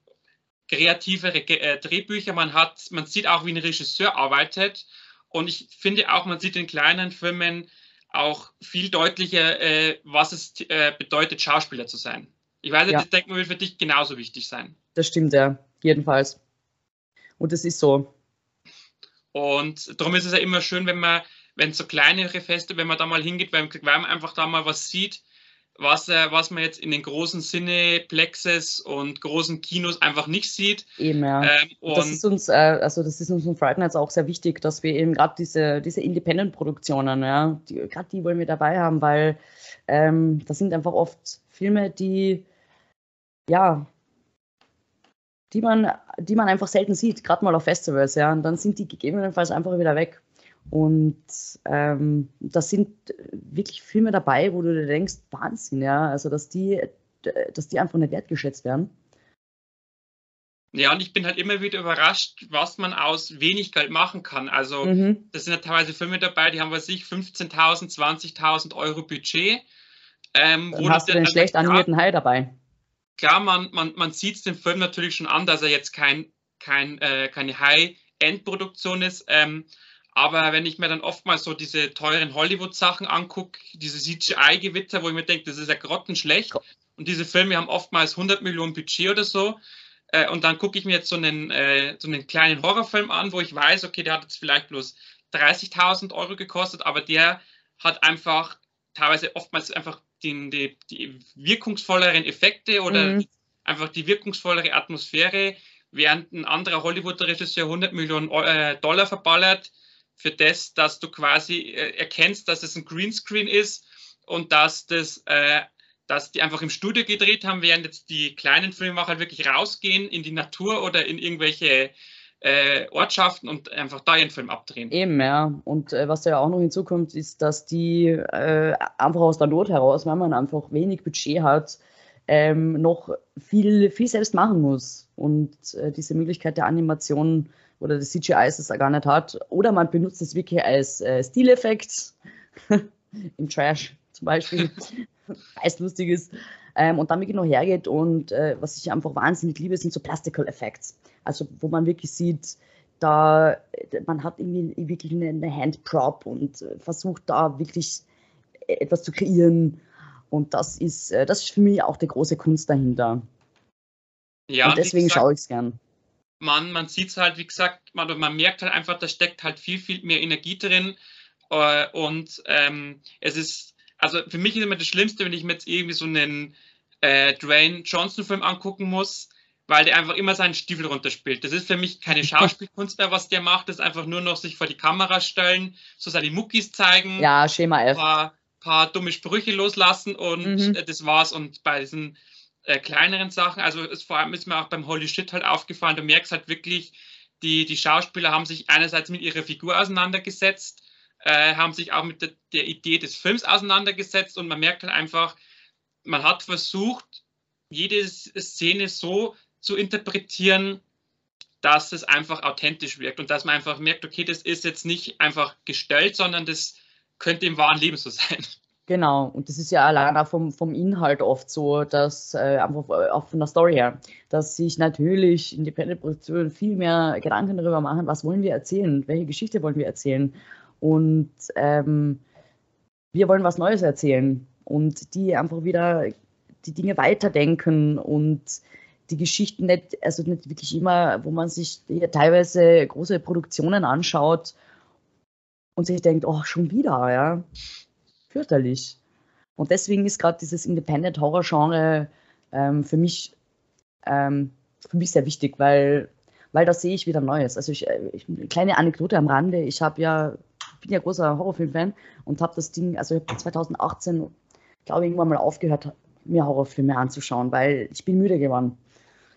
Speaker 1: kreativere äh, Drehbücher. Man hat, man sieht auch, wie ein Regisseur arbeitet. Und ich finde auch, man sieht in kleinen Filmen auch viel deutlicher, äh, was es äh, bedeutet, Schauspieler zu sein. Ich weiß nicht, ja. das denke wird für dich genauso wichtig sein.
Speaker 2: Das stimmt, ja, jedenfalls. Und es ist so.
Speaker 1: Und darum ist es ja immer schön, wenn man, wenn so kleinere Feste, wenn man da mal hingeht, weil man einfach da mal was sieht, was, äh, was man jetzt in den großen Cineplexes und großen Kinos einfach nicht sieht.
Speaker 2: Eben, ja. Ähm, das ist uns, äh, also das ist uns von Friday Nights auch sehr wichtig, dass wir eben gerade diese, diese Independent-Produktionen, ja, gerade die wollen wir dabei haben, weil ähm, das sind einfach oft Filme, die, ja, die man, die man einfach selten sieht, gerade mal auf Festivals, ja, und dann sind die gegebenenfalls einfach wieder weg. Und ähm, da sind wirklich Filme dabei, wo du dir denkst, Wahnsinn, ja, also dass die, dass die einfach nicht wertgeschätzt werden.
Speaker 1: Ja, und ich bin halt immer wieder überrascht, was man aus wenig Geld machen kann. Also, mhm. das sind ja teilweise Filme dabei, die haben, was ich, 15.000, 20.000 Euro Budget.
Speaker 2: Ähm, Dann hast du den schlecht animierten Hai dabei.
Speaker 1: Klar, man, man, man sieht es dem Film natürlich schon an, dass er jetzt kein, kein, äh, keine High-End-Produktion ist. Ähm, aber wenn ich mir dann oftmals so diese teuren Hollywood-Sachen angucke, diese CGI-Gewitter, wo ich mir denke, das ist ja grottenschlecht. Und diese Filme haben oftmals 100 Millionen Budget oder so. Äh, und dann gucke ich mir jetzt so einen, äh, so einen kleinen Horrorfilm an, wo ich weiß, okay, der hat jetzt vielleicht bloß 30.000 Euro gekostet, aber der hat einfach teilweise oftmals einfach den, die, die wirkungsvolleren Effekte oder mhm. einfach die wirkungsvollere Atmosphäre, während ein anderer Hollywood-Regisseur 100 Millionen äh, Dollar verballert für das, dass du quasi äh, erkennst, dass es ein Greenscreen ist und dass das, äh, dass die einfach im Studio gedreht haben, während jetzt die kleinen Filmemacher halt wirklich rausgehen in die Natur oder in irgendwelche äh, Ortschaften und einfach da ihren Film abdrehen.
Speaker 2: Eben, ja. Und äh, was da ja auch noch hinzukommt, ist, dass die äh, einfach aus der Not heraus, weil man einfach wenig Budget hat, ähm, noch viel, viel selbst machen muss. Und äh, diese Möglichkeit der Animation oder des CGIs es gar nicht hat. Oder man benutzt es wirklich als äh, Stileffekt <laughs> im Trash zum Beispiel, <laughs> weil es lustig ist. Ähm, und dann wirklich noch hergeht und äh, was ich einfach wahnsinnig liebe, sind so Plastical Effects. Also wo man wirklich sieht, da man hat irgendwie wirklich eine, Handprop und äh, versucht da wirklich e-, etwas zu kreieren. Und das ist, äh, das ist für mich auch die große Kunst dahinter. Ja, und deswegen schaue ich es gern.
Speaker 1: Man, man sieht es halt, wie gesagt, man, man merkt halt einfach, da steckt halt viel, viel mehr Energie drin. Äh, und ähm, es ist also für mich ist immer das Schlimmste, wenn ich mir jetzt irgendwie so einen äh, Dwayne Johnson-Film angucken muss, weil der einfach immer seinen Stiefel runterspielt. Das ist für mich keine <laughs> Schauspielkunst mehr, was der macht. Das ist einfach nur noch sich vor die Kamera stellen, so seine Muckis zeigen.
Speaker 2: Ja, Schema
Speaker 1: F. Ein paar, paar dumme Sprüche loslassen und mhm. Äh, das war's. Und bei diesen äh, kleineren Sachen, also es, vor allem ist mir auch beim Holy Shit halt aufgefallen, du merkst halt wirklich, die, die Schauspieler haben sich einerseits mit ihrer Figur auseinandergesetzt äh, haben sich auch mit der, der, Idee des Films auseinandergesetzt und man merkt halt einfach, man hat versucht, jede Szene so zu interpretieren, dass es einfach authentisch wirkt und dass man einfach merkt, okay, das ist jetzt nicht einfach gestellt, sondern das könnte im wahren Leben so <laughs> sein.
Speaker 2: Genau, und das ist ja allein auch vom, vom Inhalt oft so, dass äh, einfach auch von der Story her, dass sich natürlich Independent-Produktionen viel mehr Gedanken darüber machen, was wollen wir erzählen, welche Geschichte wollen wir erzählen. Und ähm, wir wollen was Neues erzählen und die einfach wieder die Dinge weiterdenken und die Geschichten nicht, also nicht wirklich immer, wo man sich teilweise große Produktionen anschaut und sich denkt, oh, schon wieder, ja, fürchterlich. Und deswegen ist gerade dieses Independent Horror Genre ähm, für mich ähm, für mich sehr wichtig, weil weil da sehe ich wieder Neues. Also ich, äh, ich eine kleine Anekdote am Rande. Ich habe ja bin ja großer Horrorfilm-Fan und habe das Ding, also ich habe 2018, glaube ich, irgendwann mal aufgehört, mir Horrorfilme anzuschauen, weil ich bin müde geworden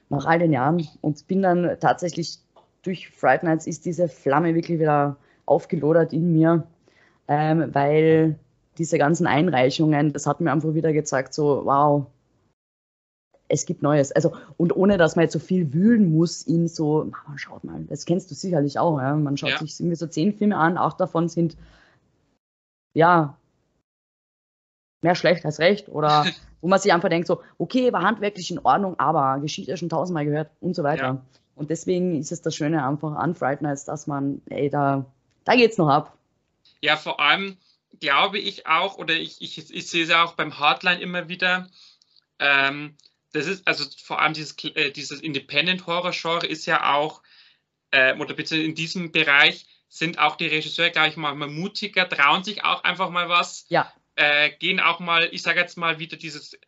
Speaker 2: nach all den Jahren und bin dann tatsächlich durch Fright Nights ist diese Flamme wirklich wieder aufgelodert in mir, ähm, weil diese ganzen Einreichungen, das hat mir einfach wieder gezeigt, so wow, es gibt Neues. Also, und ohne dass man jetzt so viel wühlen muss in so, man schaut mal, das kennst du sicherlich auch, ja? man schaut ja. sich irgendwie so zehn Filme an, acht davon sind, ja, mehr schlecht als recht oder <laughs> wo man sich einfach denkt so, okay, war handwerklich in Ordnung, aber Geschichte schon tausendmal gehört und so weiter. Ja. Und deswegen ist es das Schöne einfach an Fright Nights, dass man, ey, da, da geht's noch ab.
Speaker 1: Ja, vor allem glaube ich auch, oder ich, ich, ich sehe es ja auch beim Hardline immer wieder, ähm, das ist, also vor allem dieses, äh, dieses Independent-Horror-Genre ist ja auch, äh, oder bitte in diesem Bereich sind auch die Regisseure, glaube ich, mal, mal mutiger, trauen sich auch einfach mal was,
Speaker 2: ja.
Speaker 1: äh, gehen auch mal, ich sage jetzt mal wieder dieses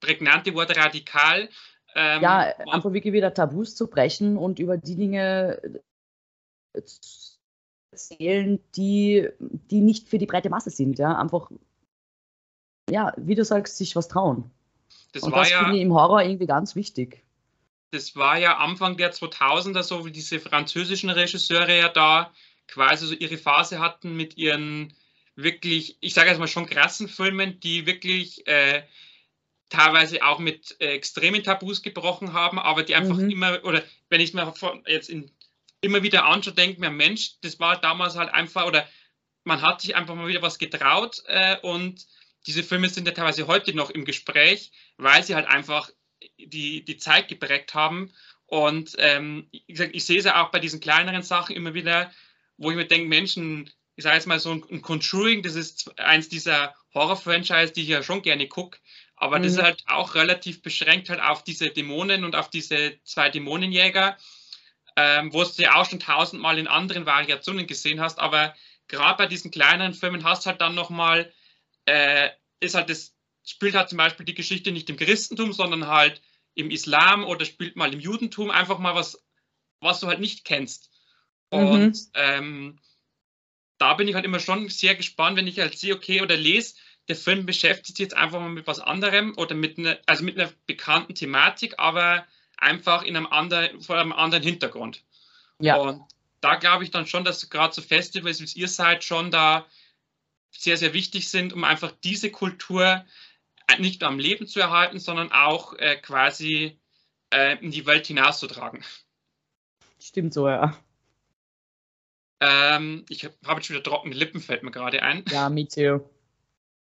Speaker 1: prägnante Wort radikal.
Speaker 2: Ähm, ja, einfach wirklich wieder Tabus zu brechen und über die Dinge zu erzählen, die, die nicht für die breite Masse sind. Ja, einfach, ja, wie du sagst, sich was trauen. Das und das ja, finde ich im Horror irgendwie ganz wichtig.
Speaker 1: Das war ja Anfang der 2000er so, wie diese französischen Regisseure ja da quasi so ihre Phase hatten mit ihren wirklich, ich sage jetzt mal schon krassen Filmen, die wirklich äh, teilweise auch mit äh, extremen Tabus gebrochen haben, aber die einfach mhm. immer, oder wenn ich mir jetzt in, immer wieder anschaue, denke mir, Mensch, das war damals halt einfach, oder man hat sich einfach mal wieder was getraut äh, und diese Filme sind ja teilweise heute noch im Gespräch, weil sie halt einfach die, die Zeit geprägt haben. Und ähm, ich, ich sehe es ja auch bei diesen kleineren Sachen immer wieder, wo ich mir denke, Menschen, ich sage jetzt mal so ein, ein Conjuring, das ist eins dieser Horror-Franchise, die ich ja schon gerne gucke, aber mhm. das ist halt auch relativ beschränkt halt auf diese Dämonen und auf diese zwei Dämonenjäger, ähm, wo du ja auch schon tausendmal in anderen Variationen gesehen hast, aber gerade bei diesen kleineren Filmen hast du halt dann nochmal äh, ist halt das, spielt halt zum Beispiel die Geschichte nicht im Christentum, sondern halt im Islam oder spielt mal im Judentum einfach mal was, was du halt nicht kennst. Und mhm. ähm, da bin ich halt immer schon sehr gespannt, wenn ich halt sehe, okay, oder lese, der Film beschäftigt sich jetzt einfach mal mit was anderem oder mit einer, also mit einer bekannten Thematik, aber einfach in einem anderen, vor einem anderen Hintergrund. Ja. Und da glaube ich dann schon, dass gerade so Festivals, wie ihr seid, schon da sehr, sehr wichtig sind, um einfach diese Kultur nicht nur am Leben zu erhalten, sondern auch äh, quasi äh, in die Welt hinauszutragen.
Speaker 2: Stimmt so, ja.
Speaker 1: Ähm, ich habe hab jetzt wieder trockene Lippen, fällt mir gerade ein.
Speaker 2: Ja, me too.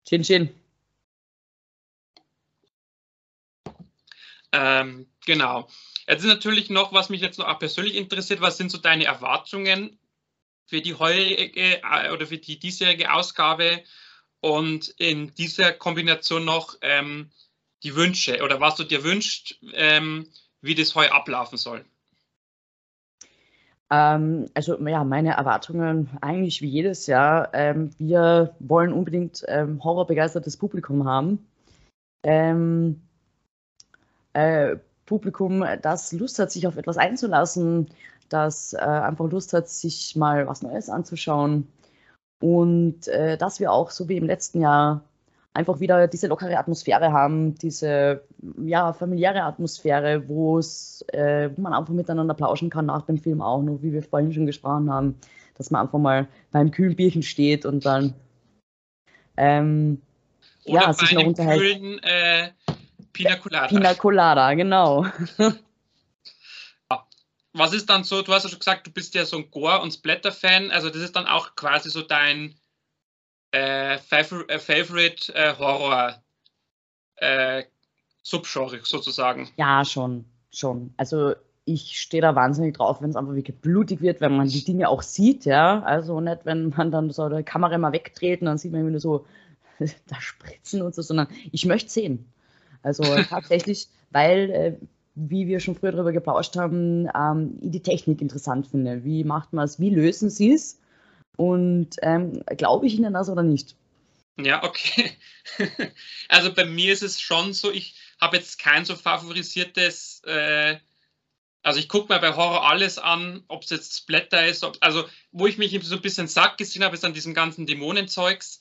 Speaker 2: Chin Chin.
Speaker 1: Ähm, genau. Jetzt ist natürlich noch, was mich jetzt noch auch persönlich interessiert, was sind so deine Erwartungen für die heutige äh, oder für die diesjährige Ausgabe und in dieser Kombination noch ähm, die Wünsche oder was du dir wünschst, ähm, wie das heu ablaufen soll?
Speaker 2: Ähm, also ja, meine Erwartungen eigentlich wie jedes Jahr. Ähm, wir wollen unbedingt ähm, horrorbegeistertes Publikum haben. Äh, Publikum, das Lust hat, sich auf etwas einzulassen, das äh, einfach Lust hat, sich mal was Neues anzuschauen. Und äh, dass wir auch, so wie im letzten Jahr, einfach wieder diese lockere Atmosphäre haben, diese ja, familiäre Atmosphäre, wo äh, man einfach miteinander plauschen kann nach dem Film auch noch, wie wir vorhin schon gesprochen haben, dass man einfach mal beim kühlen Bierchen steht und dann ähm,
Speaker 1: ja, sich noch unterhält. Kühlen, äh, Pina Colada.
Speaker 2: Pina Colada, genau.
Speaker 1: Was ist dann so, du hast ja schon gesagt, du bist ja so ein Gore- und Splatter-Fan, also das ist dann auch quasi so dein äh, äh, Favorite äh, Horror äh, Subgenre sozusagen.
Speaker 2: Ja, schon, schon. Also ich stehe da wahnsinnig drauf, wenn es einfach wirklich blutig wird, wenn man die Dinge auch sieht, ja. Also nicht, wenn man dann so die Kamera mal wegdreht und dann sieht man wieder so <laughs> da spritzen und so, sondern ich möchte sehen. Also <laughs> tatsächlich, weil, äh, wie wir schon früher darüber geplauscht haben, ähm, ich die Technik interessant finde. Wie macht man es, wie lösen sie es? Und ähm, glaube ich Ihnen das oder nicht?
Speaker 1: Ja, okay. <laughs> also bei mir ist es schon so, ich habe jetzt kein so favorisiertes, äh, also ich gucke mir bei Horror alles an, ob es jetzt Splatter ist, ob, also wo ich mich so ein bisschen sack gesehen habe, ist an diesem ganzen Dämonenzeugs.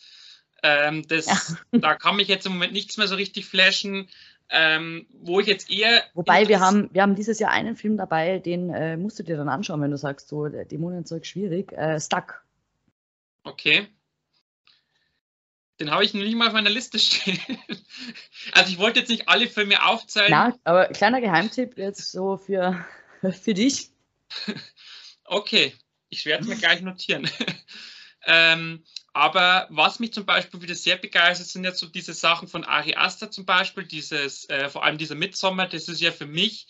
Speaker 1: Ähm, das, ja. <laughs> Da kann mich jetzt im Moment nichts mehr so richtig flashen. Ähm, wo ich jetzt eher.
Speaker 2: Wobei wir haben, wir haben dieses Jahr einen Film dabei, den äh, musst du dir dann anschauen, wenn du sagst, so Dämonenzeug schwierig. Äh, Stuck
Speaker 1: Okay. Den habe ich noch nicht mal auf meiner Liste <laughs> stehen. Also ich wollte jetzt nicht alle Filme aufzählen.
Speaker 2: Na, aber kleiner Geheimtipp jetzt so für, <laughs> für dich.
Speaker 1: Okay, ich werde es mir gleich notieren. ähm, aber was mich zum Beispiel wieder sehr begeistert, sind jetzt so diese Sachen von Ari Aster zum Beispiel, dieses, äh, vor allem dieser Midsommer, das ist ja für mich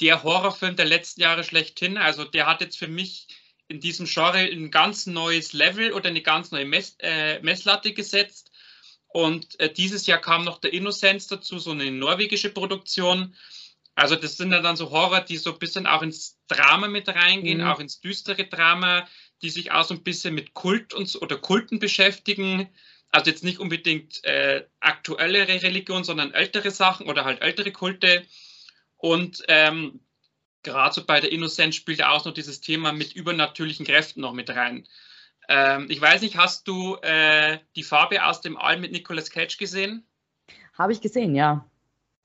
Speaker 1: der Horrorfilm der letzten Jahre schlechthin. Also der hat jetzt für mich in diesem Genre ein ganz neues Level oder eine ganz neue Mess, äh, Messlatte gesetzt. Und äh, dieses Jahr kam noch der Innocence dazu, so eine norwegische Produktion. Also das sind ja dann so Horror, die so ein bisschen auch ins Drama mit reingehen, mhm. auch ins düstere Drama, die sich auch so ein bisschen mit Kult und, oder Kulten beschäftigen. Also jetzt nicht unbedingt äh, aktuellere Religion, sondern ältere Sachen oder halt ältere Kulte. Und ähm, gerade so bei der Innocent spielt auch noch dieses Thema mit übernatürlichen Kräften noch mit rein. Ähm, ich weiß nicht, hast du äh, die Farbe aus dem All mit Nicolas Cage gesehen?
Speaker 2: Habe ich gesehen, ja.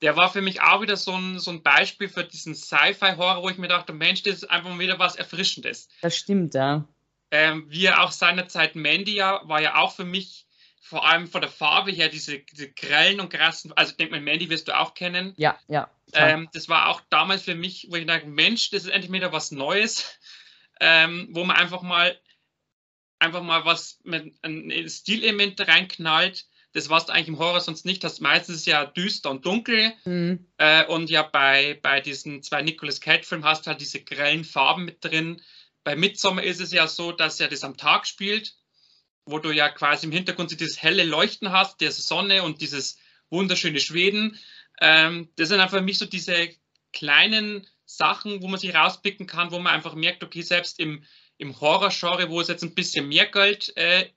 Speaker 1: Der war für mich auch wieder so ein, so ein Beispiel für diesen Sci-Fi-Horror, wo ich mir dachte, Mensch, das ist einfach wieder was Erfrischendes.
Speaker 2: Das stimmt, ja.
Speaker 1: Ähm, wie auch seinerzeit Mandy ja, war ja auch für mich vor allem von der Farbe her diese, diese grellen und krassen, also ich denke mal, Mandy wirst du auch kennen.
Speaker 2: Ja, ja.
Speaker 1: Ähm, das war auch damals für mich, wo ich dachte, Mensch, das ist endlich wieder was Neues, ähm, wo man einfach mal einfach mal was mit ein Stilelement reinknallt, das was du eigentlich im Horror sonst nicht hast. Meistens ja düster und dunkel. Mhm. Äh, und ja, bei, bei diesen zwei Nicolas Cage-Filmen hast du halt diese grellen Farben mit drin. Bei Midsommar ist es ja so, dass er das am Tag spielt, wo du ja quasi im Hintergrund dieses helle Leuchten hast, diese Sonne und dieses wunderschöne Schweden. Ähm, das sind einfach für mich so diese kleinen Sachen, wo man sich rauspicken kann, wo man einfach merkt, okay, selbst im, im Horror-Genre, wo es jetzt ein bisschen mehr Geld äh,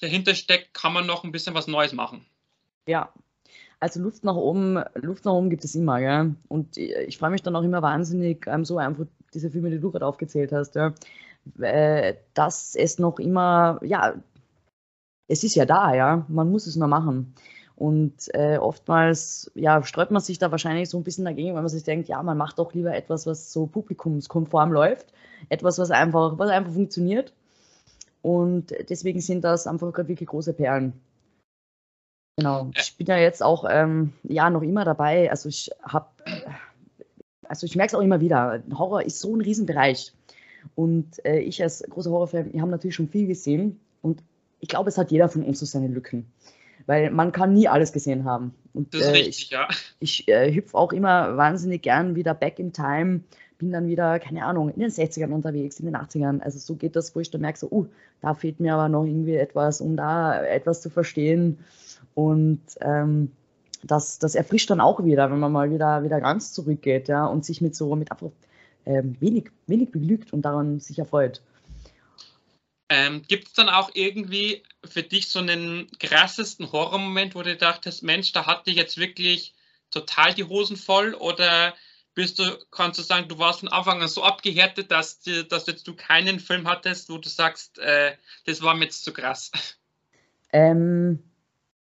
Speaker 1: dahinter steckt, kann man noch ein bisschen was Neues machen.
Speaker 2: Ja, also Luft nach oben, Luft nach oben gibt es immer, ja. Und ich freue mich dann auch immer wahnsinnig, ähm, so einfach diese Filme, die du gerade aufgezählt hast, ja, äh, dass es noch immer, ja, es ist ja da, ja, man muss es nur machen. Und äh, oftmals ja, sträubt man sich da wahrscheinlich so ein bisschen dagegen, weil man sich denkt, ja, man macht doch lieber etwas, was so publikumskonform läuft, etwas, was einfach, was einfach funktioniert. Und deswegen sind das einfach wirklich große Perlen. Genau. Ich bin ja jetzt auch ähm, ja noch immer dabei. Also ich habe, also ich merke es auch immer wieder. Horror ist so ein Riesenbereich. Und äh, ich als großer Horrorfan, wir haben natürlich schon viel gesehen. Und ich glaube, es hat jeder von uns so seine Lücken weil man kann nie alles gesehen haben.
Speaker 1: Und, das ist äh, richtig,
Speaker 2: ich,
Speaker 1: ja.
Speaker 2: Ich äh, hüpfe auch immer wahnsinnig gern wieder back in time, bin dann wieder, keine Ahnung, in den 60ern unterwegs, in den 80ern. Also so geht das, wo ich dann merke, so, uh, da fehlt mir aber noch irgendwie etwas, um da etwas zu verstehen. Und ähm, das, das erfrischt dann auch wieder, wenn man mal wieder, wieder ganz zurückgeht, ja, und sich mit so, mit einfach ähm, wenig, wenig beglückt und daran sich erfreut.
Speaker 1: Ähm, Gibt es dann auch irgendwie für dich so einen krassesten Horrormoment, wo du dachtest, Mensch, da hatte ich jetzt wirklich total die Hosen voll oder bist du, kannst du sagen, du warst von Anfang an so abgehärtet, dass, die, dass jetzt du keinen Film hattest, wo du sagst, äh, das war mir jetzt zu krass?
Speaker 2: Ähm,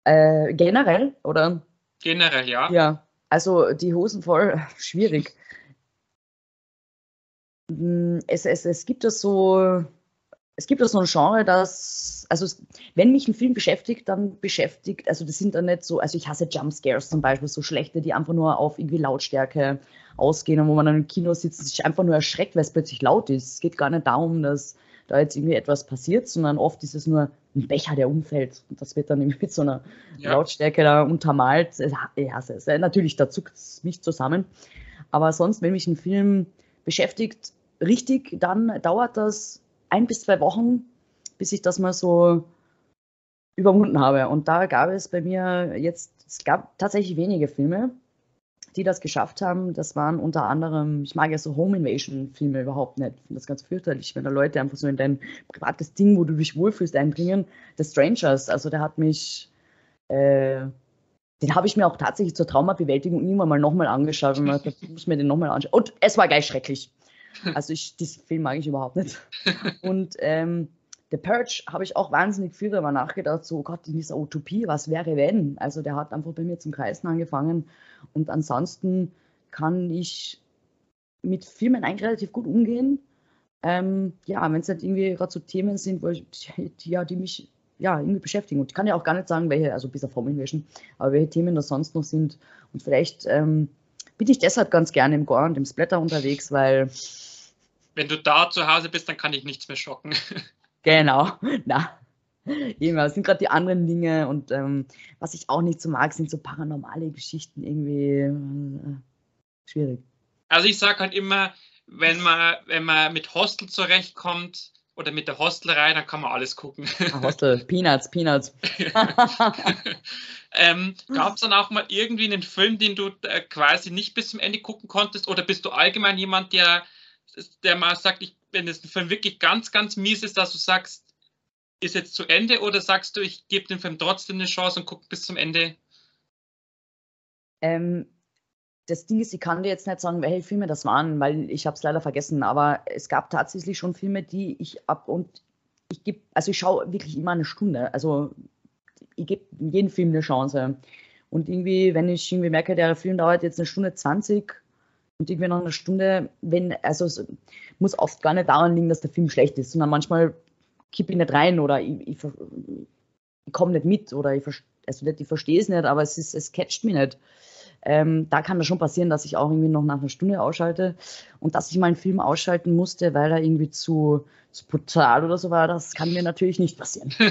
Speaker 2: äh, generell, oder?
Speaker 1: Generell, ja.
Speaker 2: Ja, also die Hosen voll, <laughs> schwierig. Hm, es, es, es gibt das so, es gibt auch so ein Genre, das, also wenn mich ein Film beschäftigt, dann beschäftigt, also das sind dann nicht so, also ich hasse Jumpscares zum Beispiel, so schlechte, die einfach nur auf irgendwie Lautstärke ausgehen und wo man dann im Kino sitzt und sich einfach nur erschreckt, weil es plötzlich laut ist. Es geht gar nicht darum, dass da jetzt irgendwie etwas passiert, sondern oft ist es nur ein Becher, der umfällt und das wird dann mit so einer ja. Lautstärke da untermalt. Ja, es ist, natürlich, da zuckt es mich zusammen. Aber sonst, wenn mich ein Film beschäftigt, richtig, dann dauert das ein bis zwei Wochen, bis ich das mal so überwunden habe. Und da gab es bei mir jetzt, es gab tatsächlich wenige Filme, die das geschafft haben. Das waren unter anderem, ich mag ja so Home Invasion Filme überhaupt nicht. Ich finde das ganz fürchterlich, wenn da Leute einfach so in dein privates Ding, wo du dich wohlfühlst, einbringen. The Strangers, also der hat mich, äh, den habe ich mir auch tatsächlich zur Traumabewältigung irgendwann mal nochmal angeschaut und <laughs> ich muss mir den nochmal anschauen. Und es war gleich schrecklich. Also ich, diesen Film mag ich überhaupt nicht. <laughs> Und ähm, The Purge habe ich auch wahnsinnig viel darüber nachgedacht, so oh Gott, in dieser Utopie, was wäre wenn? Also der hat einfach bei mir zum Kreisen angefangen. Und ansonsten kann ich mit Filmen eigentlich relativ gut umgehen. Ähm, ja, wenn es nicht irgendwie gerade so Themen sind, wo ich, die, ja, die mich ja, irgendwie beschäftigen. Und ich kann ja auch gar nicht sagen, welche, also bis auf Home Invasion, aber welche Themen das sonst noch sind. Und vielleicht ähm, bin ich deshalb ganz gerne im Gore und im Splatter unterwegs, weil.
Speaker 1: Wenn du da zu Hause bist, dann kann ich nichts mehr schocken. <laughs>
Speaker 2: Genau, <laughs> na. Immer, das sind gerade die anderen Dinge und ähm, was ich auch nicht so mag, sind so paranormale Geschichten irgendwie äh, schwierig.
Speaker 1: Also ich sage halt immer, wenn man, wenn man mit Hostel zurechtkommt oder mit der Hostlerei, dann kann man alles gucken.
Speaker 2: Ah, Hostel, <laughs> Peanuts, Peanuts. <laughs>
Speaker 1: Ähm, Gab es dann auch mal irgendwie einen Film, den du äh, quasi nicht bis zum Ende gucken konntest? Oder bist du allgemein jemand, der, der mal sagt, ich, wenn es ein Film wirklich ganz, ganz mies ist, dass du sagst, ist jetzt zu Ende? Oder sagst du, ich gebe dem Film trotzdem eine Chance und gucke bis zum Ende?
Speaker 2: Ähm, das Ding ist, ich kann dir jetzt nicht sagen, welche Filme das waren, weil ich habe es leider vergessen. Aber es gab tatsächlich schon Filme, die ich ab und ich gebe, also ich schaue wirklich immer eine Stunde. Also ich gebe jedem Film eine Chance. Und irgendwie, wenn ich irgendwie merke, der Film dauert jetzt eine Stunde 20 und irgendwie noch eine Stunde, wenn, also es muss oft gar nicht daran liegen, dass der Film schlecht ist, sondern manchmal kippe ich nicht rein oder ich, ich, ich komme nicht mit oder ich, also ich verstehe es nicht, aber es, ist, es catcht mich nicht. Ähm, da kann das schon passieren, dass ich auch irgendwie noch nach einer Stunde ausschalte und dass ich mal einen Film ausschalten musste, weil er irgendwie zu, zu brutal oder so war, das kann mir natürlich nicht passieren. <laughs>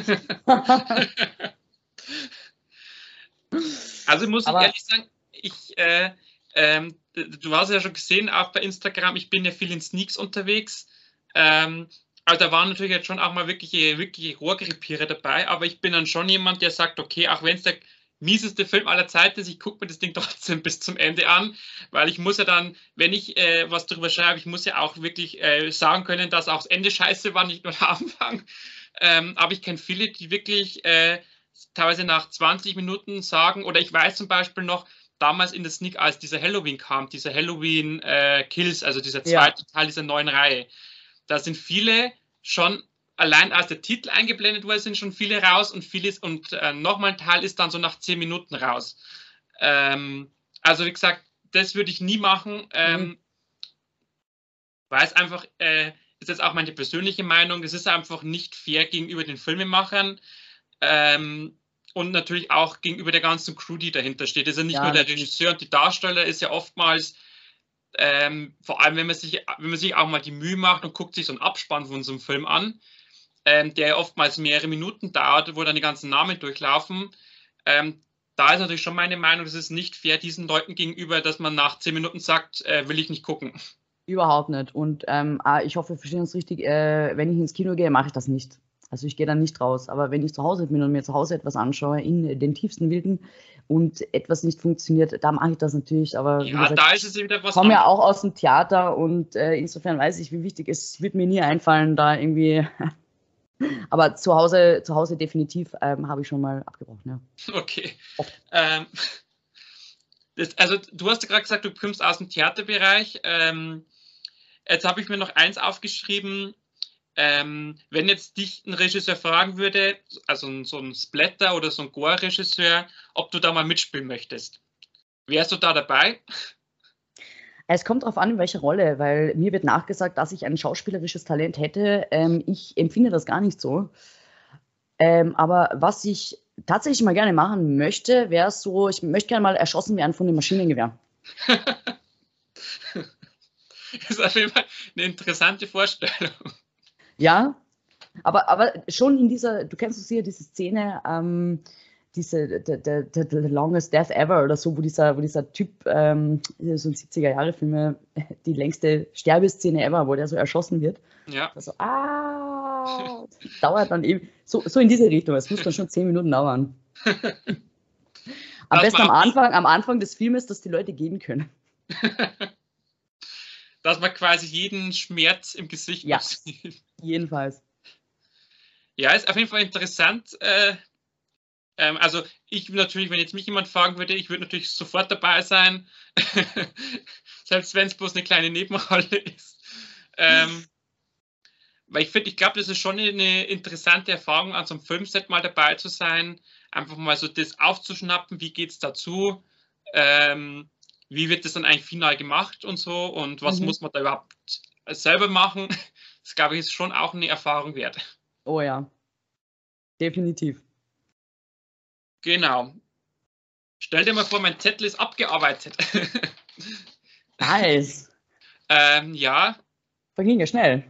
Speaker 2: <laughs>
Speaker 1: Also muss Aber ich ehrlich sagen, ich, äh, ähm, du hast ja schon gesehen, auch bei Instagram, ich bin ja viel in Sneaks unterwegs. Ähm, also da waren natürlich jetzt schon auch mal wirkliche, wirkliche Rohrkrepiere dabei, aber ich bin dann schon jemand, der sagt, okay, auch wenn es der mieseste Film aller Zeiten ist, ich gucke mir das Ding <laughs> trotzdem bis zum Ende an, weil ich muss ja dann, wenn ich äh, was darüber schreibe, ich muss ja auch wirklich äh, sagen können, dass auch das Ende scheiße war, nicht nur der <laughs> Anfang. Ähm, aber ich kenne viele, die wirklich äh, teilweise nach 20 Minuten sagen, oder ich weiß zum Beispiel noch, damals in der Sneak, als dieser Halloween kam, dieser Halloween äh, Kills, also dieser zweite ja. Teil dieser neuen Reihe, da sind viele schon allein als der Titel eingeblendet wurde, sind schon viele raus und vieles und äh, nochmal ein Teil ist dann so nach zehn Minuten raus. Ähm, also wie gesagt, das würde ich nie machen, ähm, mhm. weil es einfach, äh, ist jetzt auch meine persönliche Meinung, es ist einfach nicht fair gegenüber den Filmemachern ähm, und natürlich auch gegenüber der ganzen Crew, die dahinter steht. Es ist ja nicht ja, nur der Regisseur und die Darsteller, ist ja oftmals ähm, vor allem wenn man, sich, wenn man sich auch mal die Mühe macht und guckt sich so einen Abspann von so einem Film an, ähm, der oftmals mehrere Minuten dauert, wo dann die ganzen Namen durchlaufen. Ähm, da ist natürlich schon meine Meinung, es ist nicht fair diesen Leuten gegenüber, dass man nach zehn Minuten sagt, äh, will ich nicht gucken.
Speaker 2: Überhaupt nicht. Und ähm, ah, ich hoffe, wir verstehen uns richtig, äh, wenn ich ins Kino gehe, mache ich das nicht. Also ich gehe dann nicht raus. Aber wenn ich zu Hause bin und mir zu Hause etwas anschaue, in den tiefsten Wilden und etwas nicht funktioniert, da mache ich das natürlich. Aber
Speaker 1: ja, gesagt, da ist es wieder was.
Speaker 2: Ich komme ja auch aus dem Theater und äh, insofern weiß ich, wie wichtig es ist. wird mir nie einfallen, da irgendwie <laughs> Aber zu Hause, zu Hause definitiv ähm, habe ich schon mal abgebrochen, ja.
Speaker 1: Okay. Ähm, <laughs> das, also du hast ja gerade gesagt, du kommst aus dem Theaterbereich. Ähm, jetzt habe ich mir noch eins aufgeschrieben. Ähm, wenn jetzt dich ein Regisseur fragen würde, also so ein Splatter oder so ein Gore-Regisseur, ob du da mal mitspielen möchtest, wärst du da dabei?
Speaker 2: Es kommt darauf an, in welcher Rolle, weil mir wird nachgesagt, dass ich ein schauspielerisches Talent hätte. Ähm, ich empfinde das gar nicht so. Ähm, aber was ich tatsächlich mal gerne machen möchte, wäre so, ich möchte gerne mal erschossen werden von dem Maschinengewehr.
Speaker 1: das <laughs> ist auf jeden Fall eine interessante Vorstellung.
Speaker 2: Ja, aber, aber schon in dieser, du kennst es sicher, diese Szene, ähm, diese the, the, the, the, Longest Death Ever oder so, wo dieser, wo dieser Typ, ähm, so ein 70er-Jahre-Filme, <laughs> die längste Sterbeszene ever, wo der so erschossen wird.
Speaker 1: Ja.
Speaker 2: Also, ah, <laughs> dauert dann eben, so, so in diese Richtung, es muss dann schon zehn Minuten dauern. am besten am Anfang, am Anfang des Filmes, dass die Leute gehen können. <laughs>
Speaker 1: dass man quasi jeden Schmerz im Gesicht
Speaker 2: ja, sieht. Jedenfalls.
Speaker 1: Ja, ist auf jeden Fall interessant, äh, ähm, also ich natürlich, wenn jetzt mich jemand fragen würde, ich würde natürlich sofort dabei sein, <laughs> selbst wenn es bloß eine kleine Nebenrolle ist. Ähm, weil ich finde, ich glaube, das ist schon eine interessante Erfahrung, an so einem Filmset mal dabei zu sein, einfach mal so das aufzuschnappen, wie geht es dazu, ähm, wie wird das dann eigentlich final gemacht und so und was mhm. muss man da überhaupt selber machen. Das glaube ich ist schon auch eine Erfahrung wert.
Speaker 2: Oh ja, definitiv.
Speaker 1: Genau. Stell dir mal vor, mein Zettel ist abgearbeitet. <laughs>
Speaker 2: nice.
Speaker 1: ähm, ja.
Speaker 2: Verging ja schnell.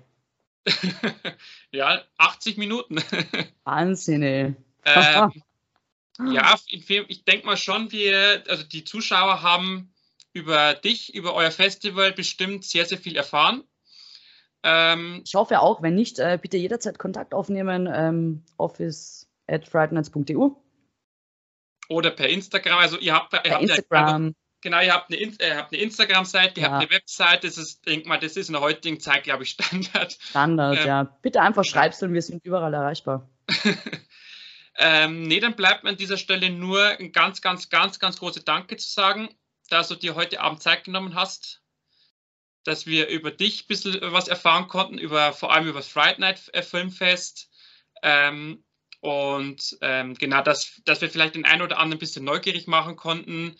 Speaker 2: <laughs>
Speaker 1: ja, 80 Minuten. <laughs>
Speaker 2: Wahnsinn, ey.
Speaker 1: Ähm, ja, ich denke mal schon, wir, also die Zuschauer haben über dich, über euer Festival bestimmt sehr, sehr viel erfahren.
Speaker 2: Ähm, ich hoffe auch, wenn nicht, äh, bitte jederzeit Kontakt aufnehmen, ähm, office at frighteners.eu
Speaker 1: oder per Instagram. Also ihr habt, ihr habt Instagram. Ja, genau, ihr habt eine, eine Instagram-Seite, ihr ja. habt eine Webseite. Das ist, denk mal, das ist in der heutigen Zeit, glaube ich, <laughs> Standard.
Speaker 2: Standard, ähm, ja. Bitte einfach schreibst und wir sind überall erreichbar. <laughs>
Speaker 1: ähm, nee, dann bleibt mir an dieser Stelle nur ein ganz, ganz, ganz, ganz große Danke zu sagen, dass du dir heute Abend Zeit genommen hast, dass wir über dich ein bisschen was erfahren konnten, über, vor allem über das Fright Night äh, Filmfest. Ähm, und ähm, genau, dass, dass wir vielleicht den einen oder anderen ein bisschen neugierig machen konnten,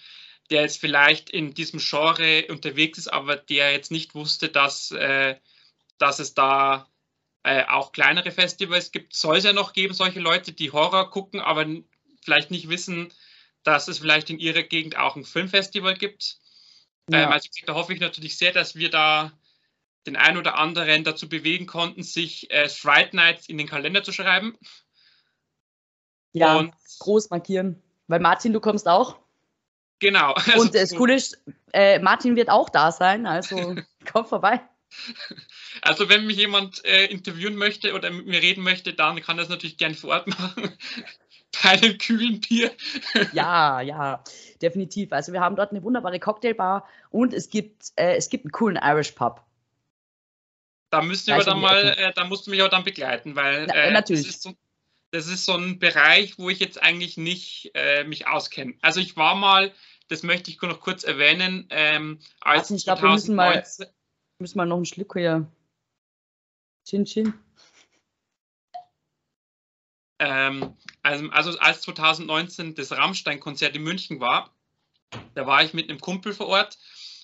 Speaker 1: der jetzt vielleicht in diesem Genre unterwegs ist, aber der jetzt nicht wusste, dass, äh, dass es da äh, auch kleinere Festivals gibt. Soll es ja noch geben, solche Leute, die Horror gucken, aber vielleicht nicht wissen, dass es vielleicht in ihrer Gegend auch ein Filmfestival gibt. Ja. Ähm, also da hoffe ich natürlich sehr, dass wir da den einen oder anderen dazu bewegen konnten, sich äh, Fright Nights in den Kalender zu schreiben.
Speaker 2: Ja, und groß markieren. Weil Martin, du kommst auch.
Speaker 1: Genau. <laughs>
Speaker 2: Also und das Coole ist, äh, Martin wird auch da sein, also <laughs> komm vorbei.
Speaker 1: Also wenn mich jemand äh, interviewen möchte oder mit mir reden möchte, dann kann das natürlich gern vor Ort machen. Bei einem kühlen Bier.
Speaker 2: ja, ja, definitiv. Also wir haben dort eine wunderbare Cocktailbar und es gibt, äh, es gibt einen coolen Irish Pub.
Speaker 1: Da müssten wir dann mal, äh, da musst du mich auch dann begleiten, weil
Speaker 2: Na, äh, natürlich. Das ist so,
Speaker 1: das ist so ein Bereich, wo ich jetzt eigentlich nicht äh, mich auskenne. Also ich war mal, das möchte ich noch kurz erwähnen, ähm,
Speaker 2: als ich glaube, wir müssen mal, müssen mal noch einen Schluck hier. Chin Chin.
Speaker 1: Ähm, also, also als 2019 das Rammstein-Konzert in München war, da war ich mit einem Kumpel vor Ort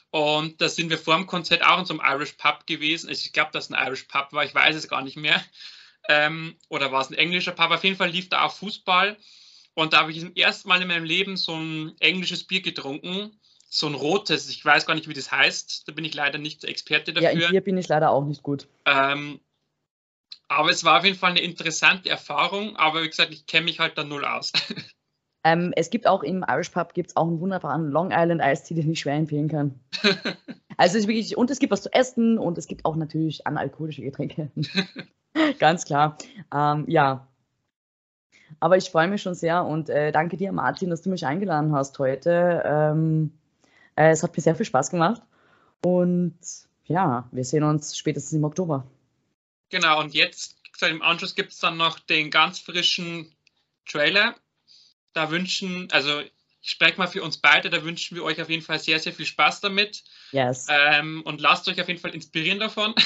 Speaker 1: und da sind wir vor dem Konzert auch in so einem Irish Pub gewesen. Also ich glaube, dass ein Irish Pub war, ich weiß es gar nicht mehr. Ähm, oder war es ein englischer Pub? Auf jeden Fall lief da auch Fußball. Und da habe ich zum ersten Mal in meinem Leben so ein englisches Bier getrunken. So ein rotes, ich weiß gar nicht, wie das heißt. Da bin ich leider nicht Experte dafür.
Speaker 2: Ja, hier bin ich leider auch nicht gut.
Speaker 1: Ähm, aber es war auf jeden Fall eine interessante Erfahrung. Aber wie gesagt, ich kenne mich halt da null aus. <laughs>
Speaker 2: Ähm, es gibt auch im Irish Pub gibt's auch einen wunderbaren Long Island Ice Tea, den ich schwer empfehlen kann. <laughs> also es ist wirklich, und es gibt was zu essen und es gibt auch natürlich analkoholische Getränke. <laughs> Ganz klar. Ähm, ja. Aber ich freue mich schon sehr und äh, danke dir, Martin, dass du mich eingeladen hast heute. Ähm, äh, es hat mir sehr viel Spaß gemacht. Und ja, wir sehen uns spätestens im Oktober.
Speaker 1: Genau, und jetzt im Anschluss gibt es dann noch den ganz frischen Trailer da wünschen, also ich spreche mal für uns beide, da wünschen wir euch auf jeden Fall sehr, sehr viel Spaß damit.
Speaker 2: Yes.
Speaker 1: Ähm, und lasst euch auf jeden Fall inspirieren davon. <laughs>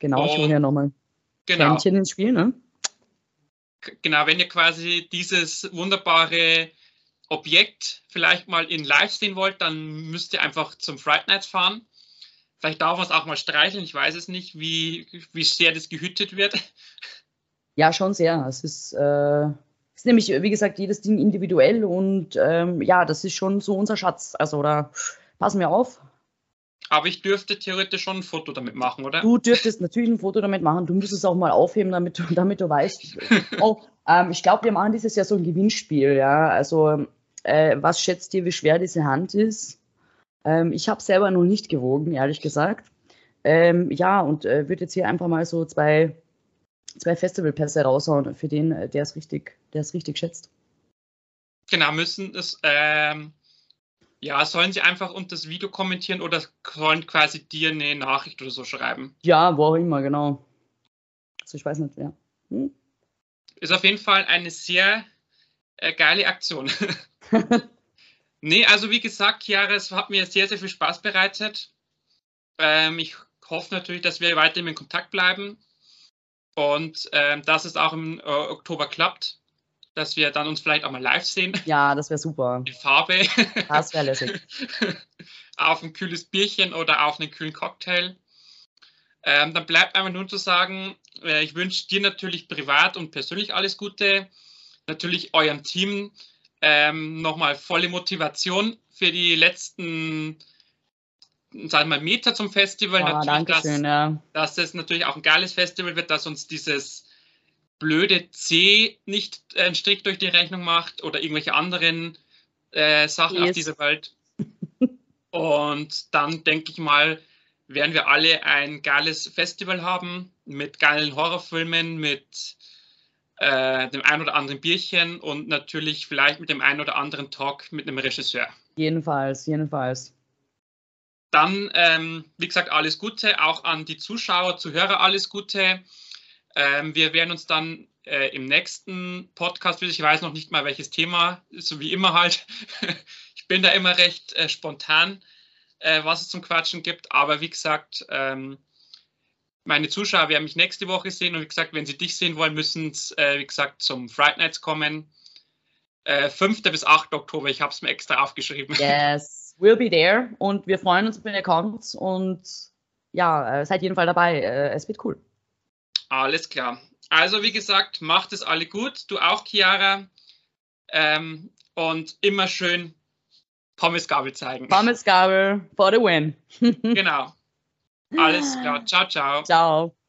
Speaker 2: Genau, und, ich hole ja nochmal
Speaker 1: genau.
Speaker 2: Händchen ins Spiel, ne?
Speaker 1: Genau, wenn ihr quasi dieses wunderbare Objekt vielleicht mal in live sehen wollt, dann müsst ihr einfach zum Fright Nights fahren. Vielleicht darf man es auch mal streicheln, ich weiß es nicht, wie, wie sehr das gehütet wird.
Speaker 2: Ja, schon sehr. Es ist, äh, ist nämlich, wie gesagt, jedes Ding individuell und ähm, ja, das ist schon so unser Schatz. Also da passen wir auf.
Speaker 1: Aber ich dürfte theoretisch schon ein Foto damit machen, oder?
Speaker 2: Du dürftest natürlich ein Foto damit machen. Du musst es auch mal aufheben, damit du, damit du weißt. <laughs> oh, ähm, ich glaube, wir machen dieses Jahr so ein Gewinnspiel, ja. Also, äh, was schätzt ihr, wie schwer diese Hand ist? Ähm, ich habe selber noch nicht gewogen, ehrlich gesagt. Ähm, ja, und äh, würde jetzt hier einfach mal so zwei zwei Festivalpässe raushauen für den, äh, der es richtig, der es richtig schätzt.
Speaker 1: Genau, müssen es, ähm, ja, sollen sie einfach unter das Video kommentieren oder sollen quasi dir eine Nachricht oder so schreiben?
Speaker 2: Ja, wo auch immer, genau. Also ich weiß nicht, ja. Hm?
Speaker 1: Ist auf jeden Fall eine sehr äh, geile Aktion. <laughs> nee, also wie gesagt, Chiara, es hat mir sehr, sehr viel Spaß bereitet. Ähm, ich hoffe natürlich, dass wir weiterhin in Kontakt bleiben. Und ähm, dass es auch im äh, Oktober klappt, dass wir dann uns vielleicht auch mal live sehen.
Speaker 2: Ja, das wäre super. <laughs>
Speaker 1: In Farbe.
Speaker 2: Das wäre lässig. <laughs>
Speaker 1: auf ein kühles Bierchen oder auf einen kühlen Cocktail. Ähm, dann bleibt einfach nur zu sagen, äh, ich wünsche dir natürlich privat und persönlich alles Gute. Natürlich eurem Team ähm, nochmal volle Motivation für die letzten sagen wir mal, Meter zum Festival.
Speaker 2: Oh, natürlich, dass, ja.
Speaker 1: dass es natürlich auch ein geiles Festival wird, dass uns dieses blöde C nicht einen Strich durch die Rechnung macht oder irgendwelche anderen äh, Sachen yes. auf dieser Welt. <laughs> Und dann denke ich mal, werden wir alle ein geiles Festival haben mit geilen Horrorfilmen, mit äh, dem ein oder anderen Bierchen und natürlich vielleicht mit dem ein oder anderen Talk mit einem Regisseur.
Speaker 2: Jedenfalls, jedenfalls.
Speaker 1: Dann, ähm, wie gesagt, alles Gute, auch an die Zuschauer, Zuhörer alles Gute. Ähm, wir werden uns dann äh, im nächsten Podcast, ich weiß noch nicht mal welches Thema, so wie immer halt. <laughs> ich bin da immer recht äh, spontan, äh, was es zum Quatschen gibt. Aber wie gesagt, ähm, meine Zuschauer werden mich nächste Woche sehen und wie gesagt, wenn sie dich sehen wollen, müssen sie, äh, wie gesagt, zum Fright Nights kommen. 5. Äh, bis 8. Oktober, ich habe es mir extra aufgeschrieben.
Speaker 2: Yes we'll be there und wir freuen uns über den Account und ja, äh, seid jeden Fall dabei. Äh, es wird cool.
Speaker 1: Alles klar. Also wie gesagt, macht es alle gut. Du auch, Chiara. Ähm, und immer schön Pommesgabel zeigen.
Speaker 2: Pommesgabel for the win. <laughs>
Speaker 1: genau. Alles klar. Ciao, ciao.
Speaker 2: Ciao.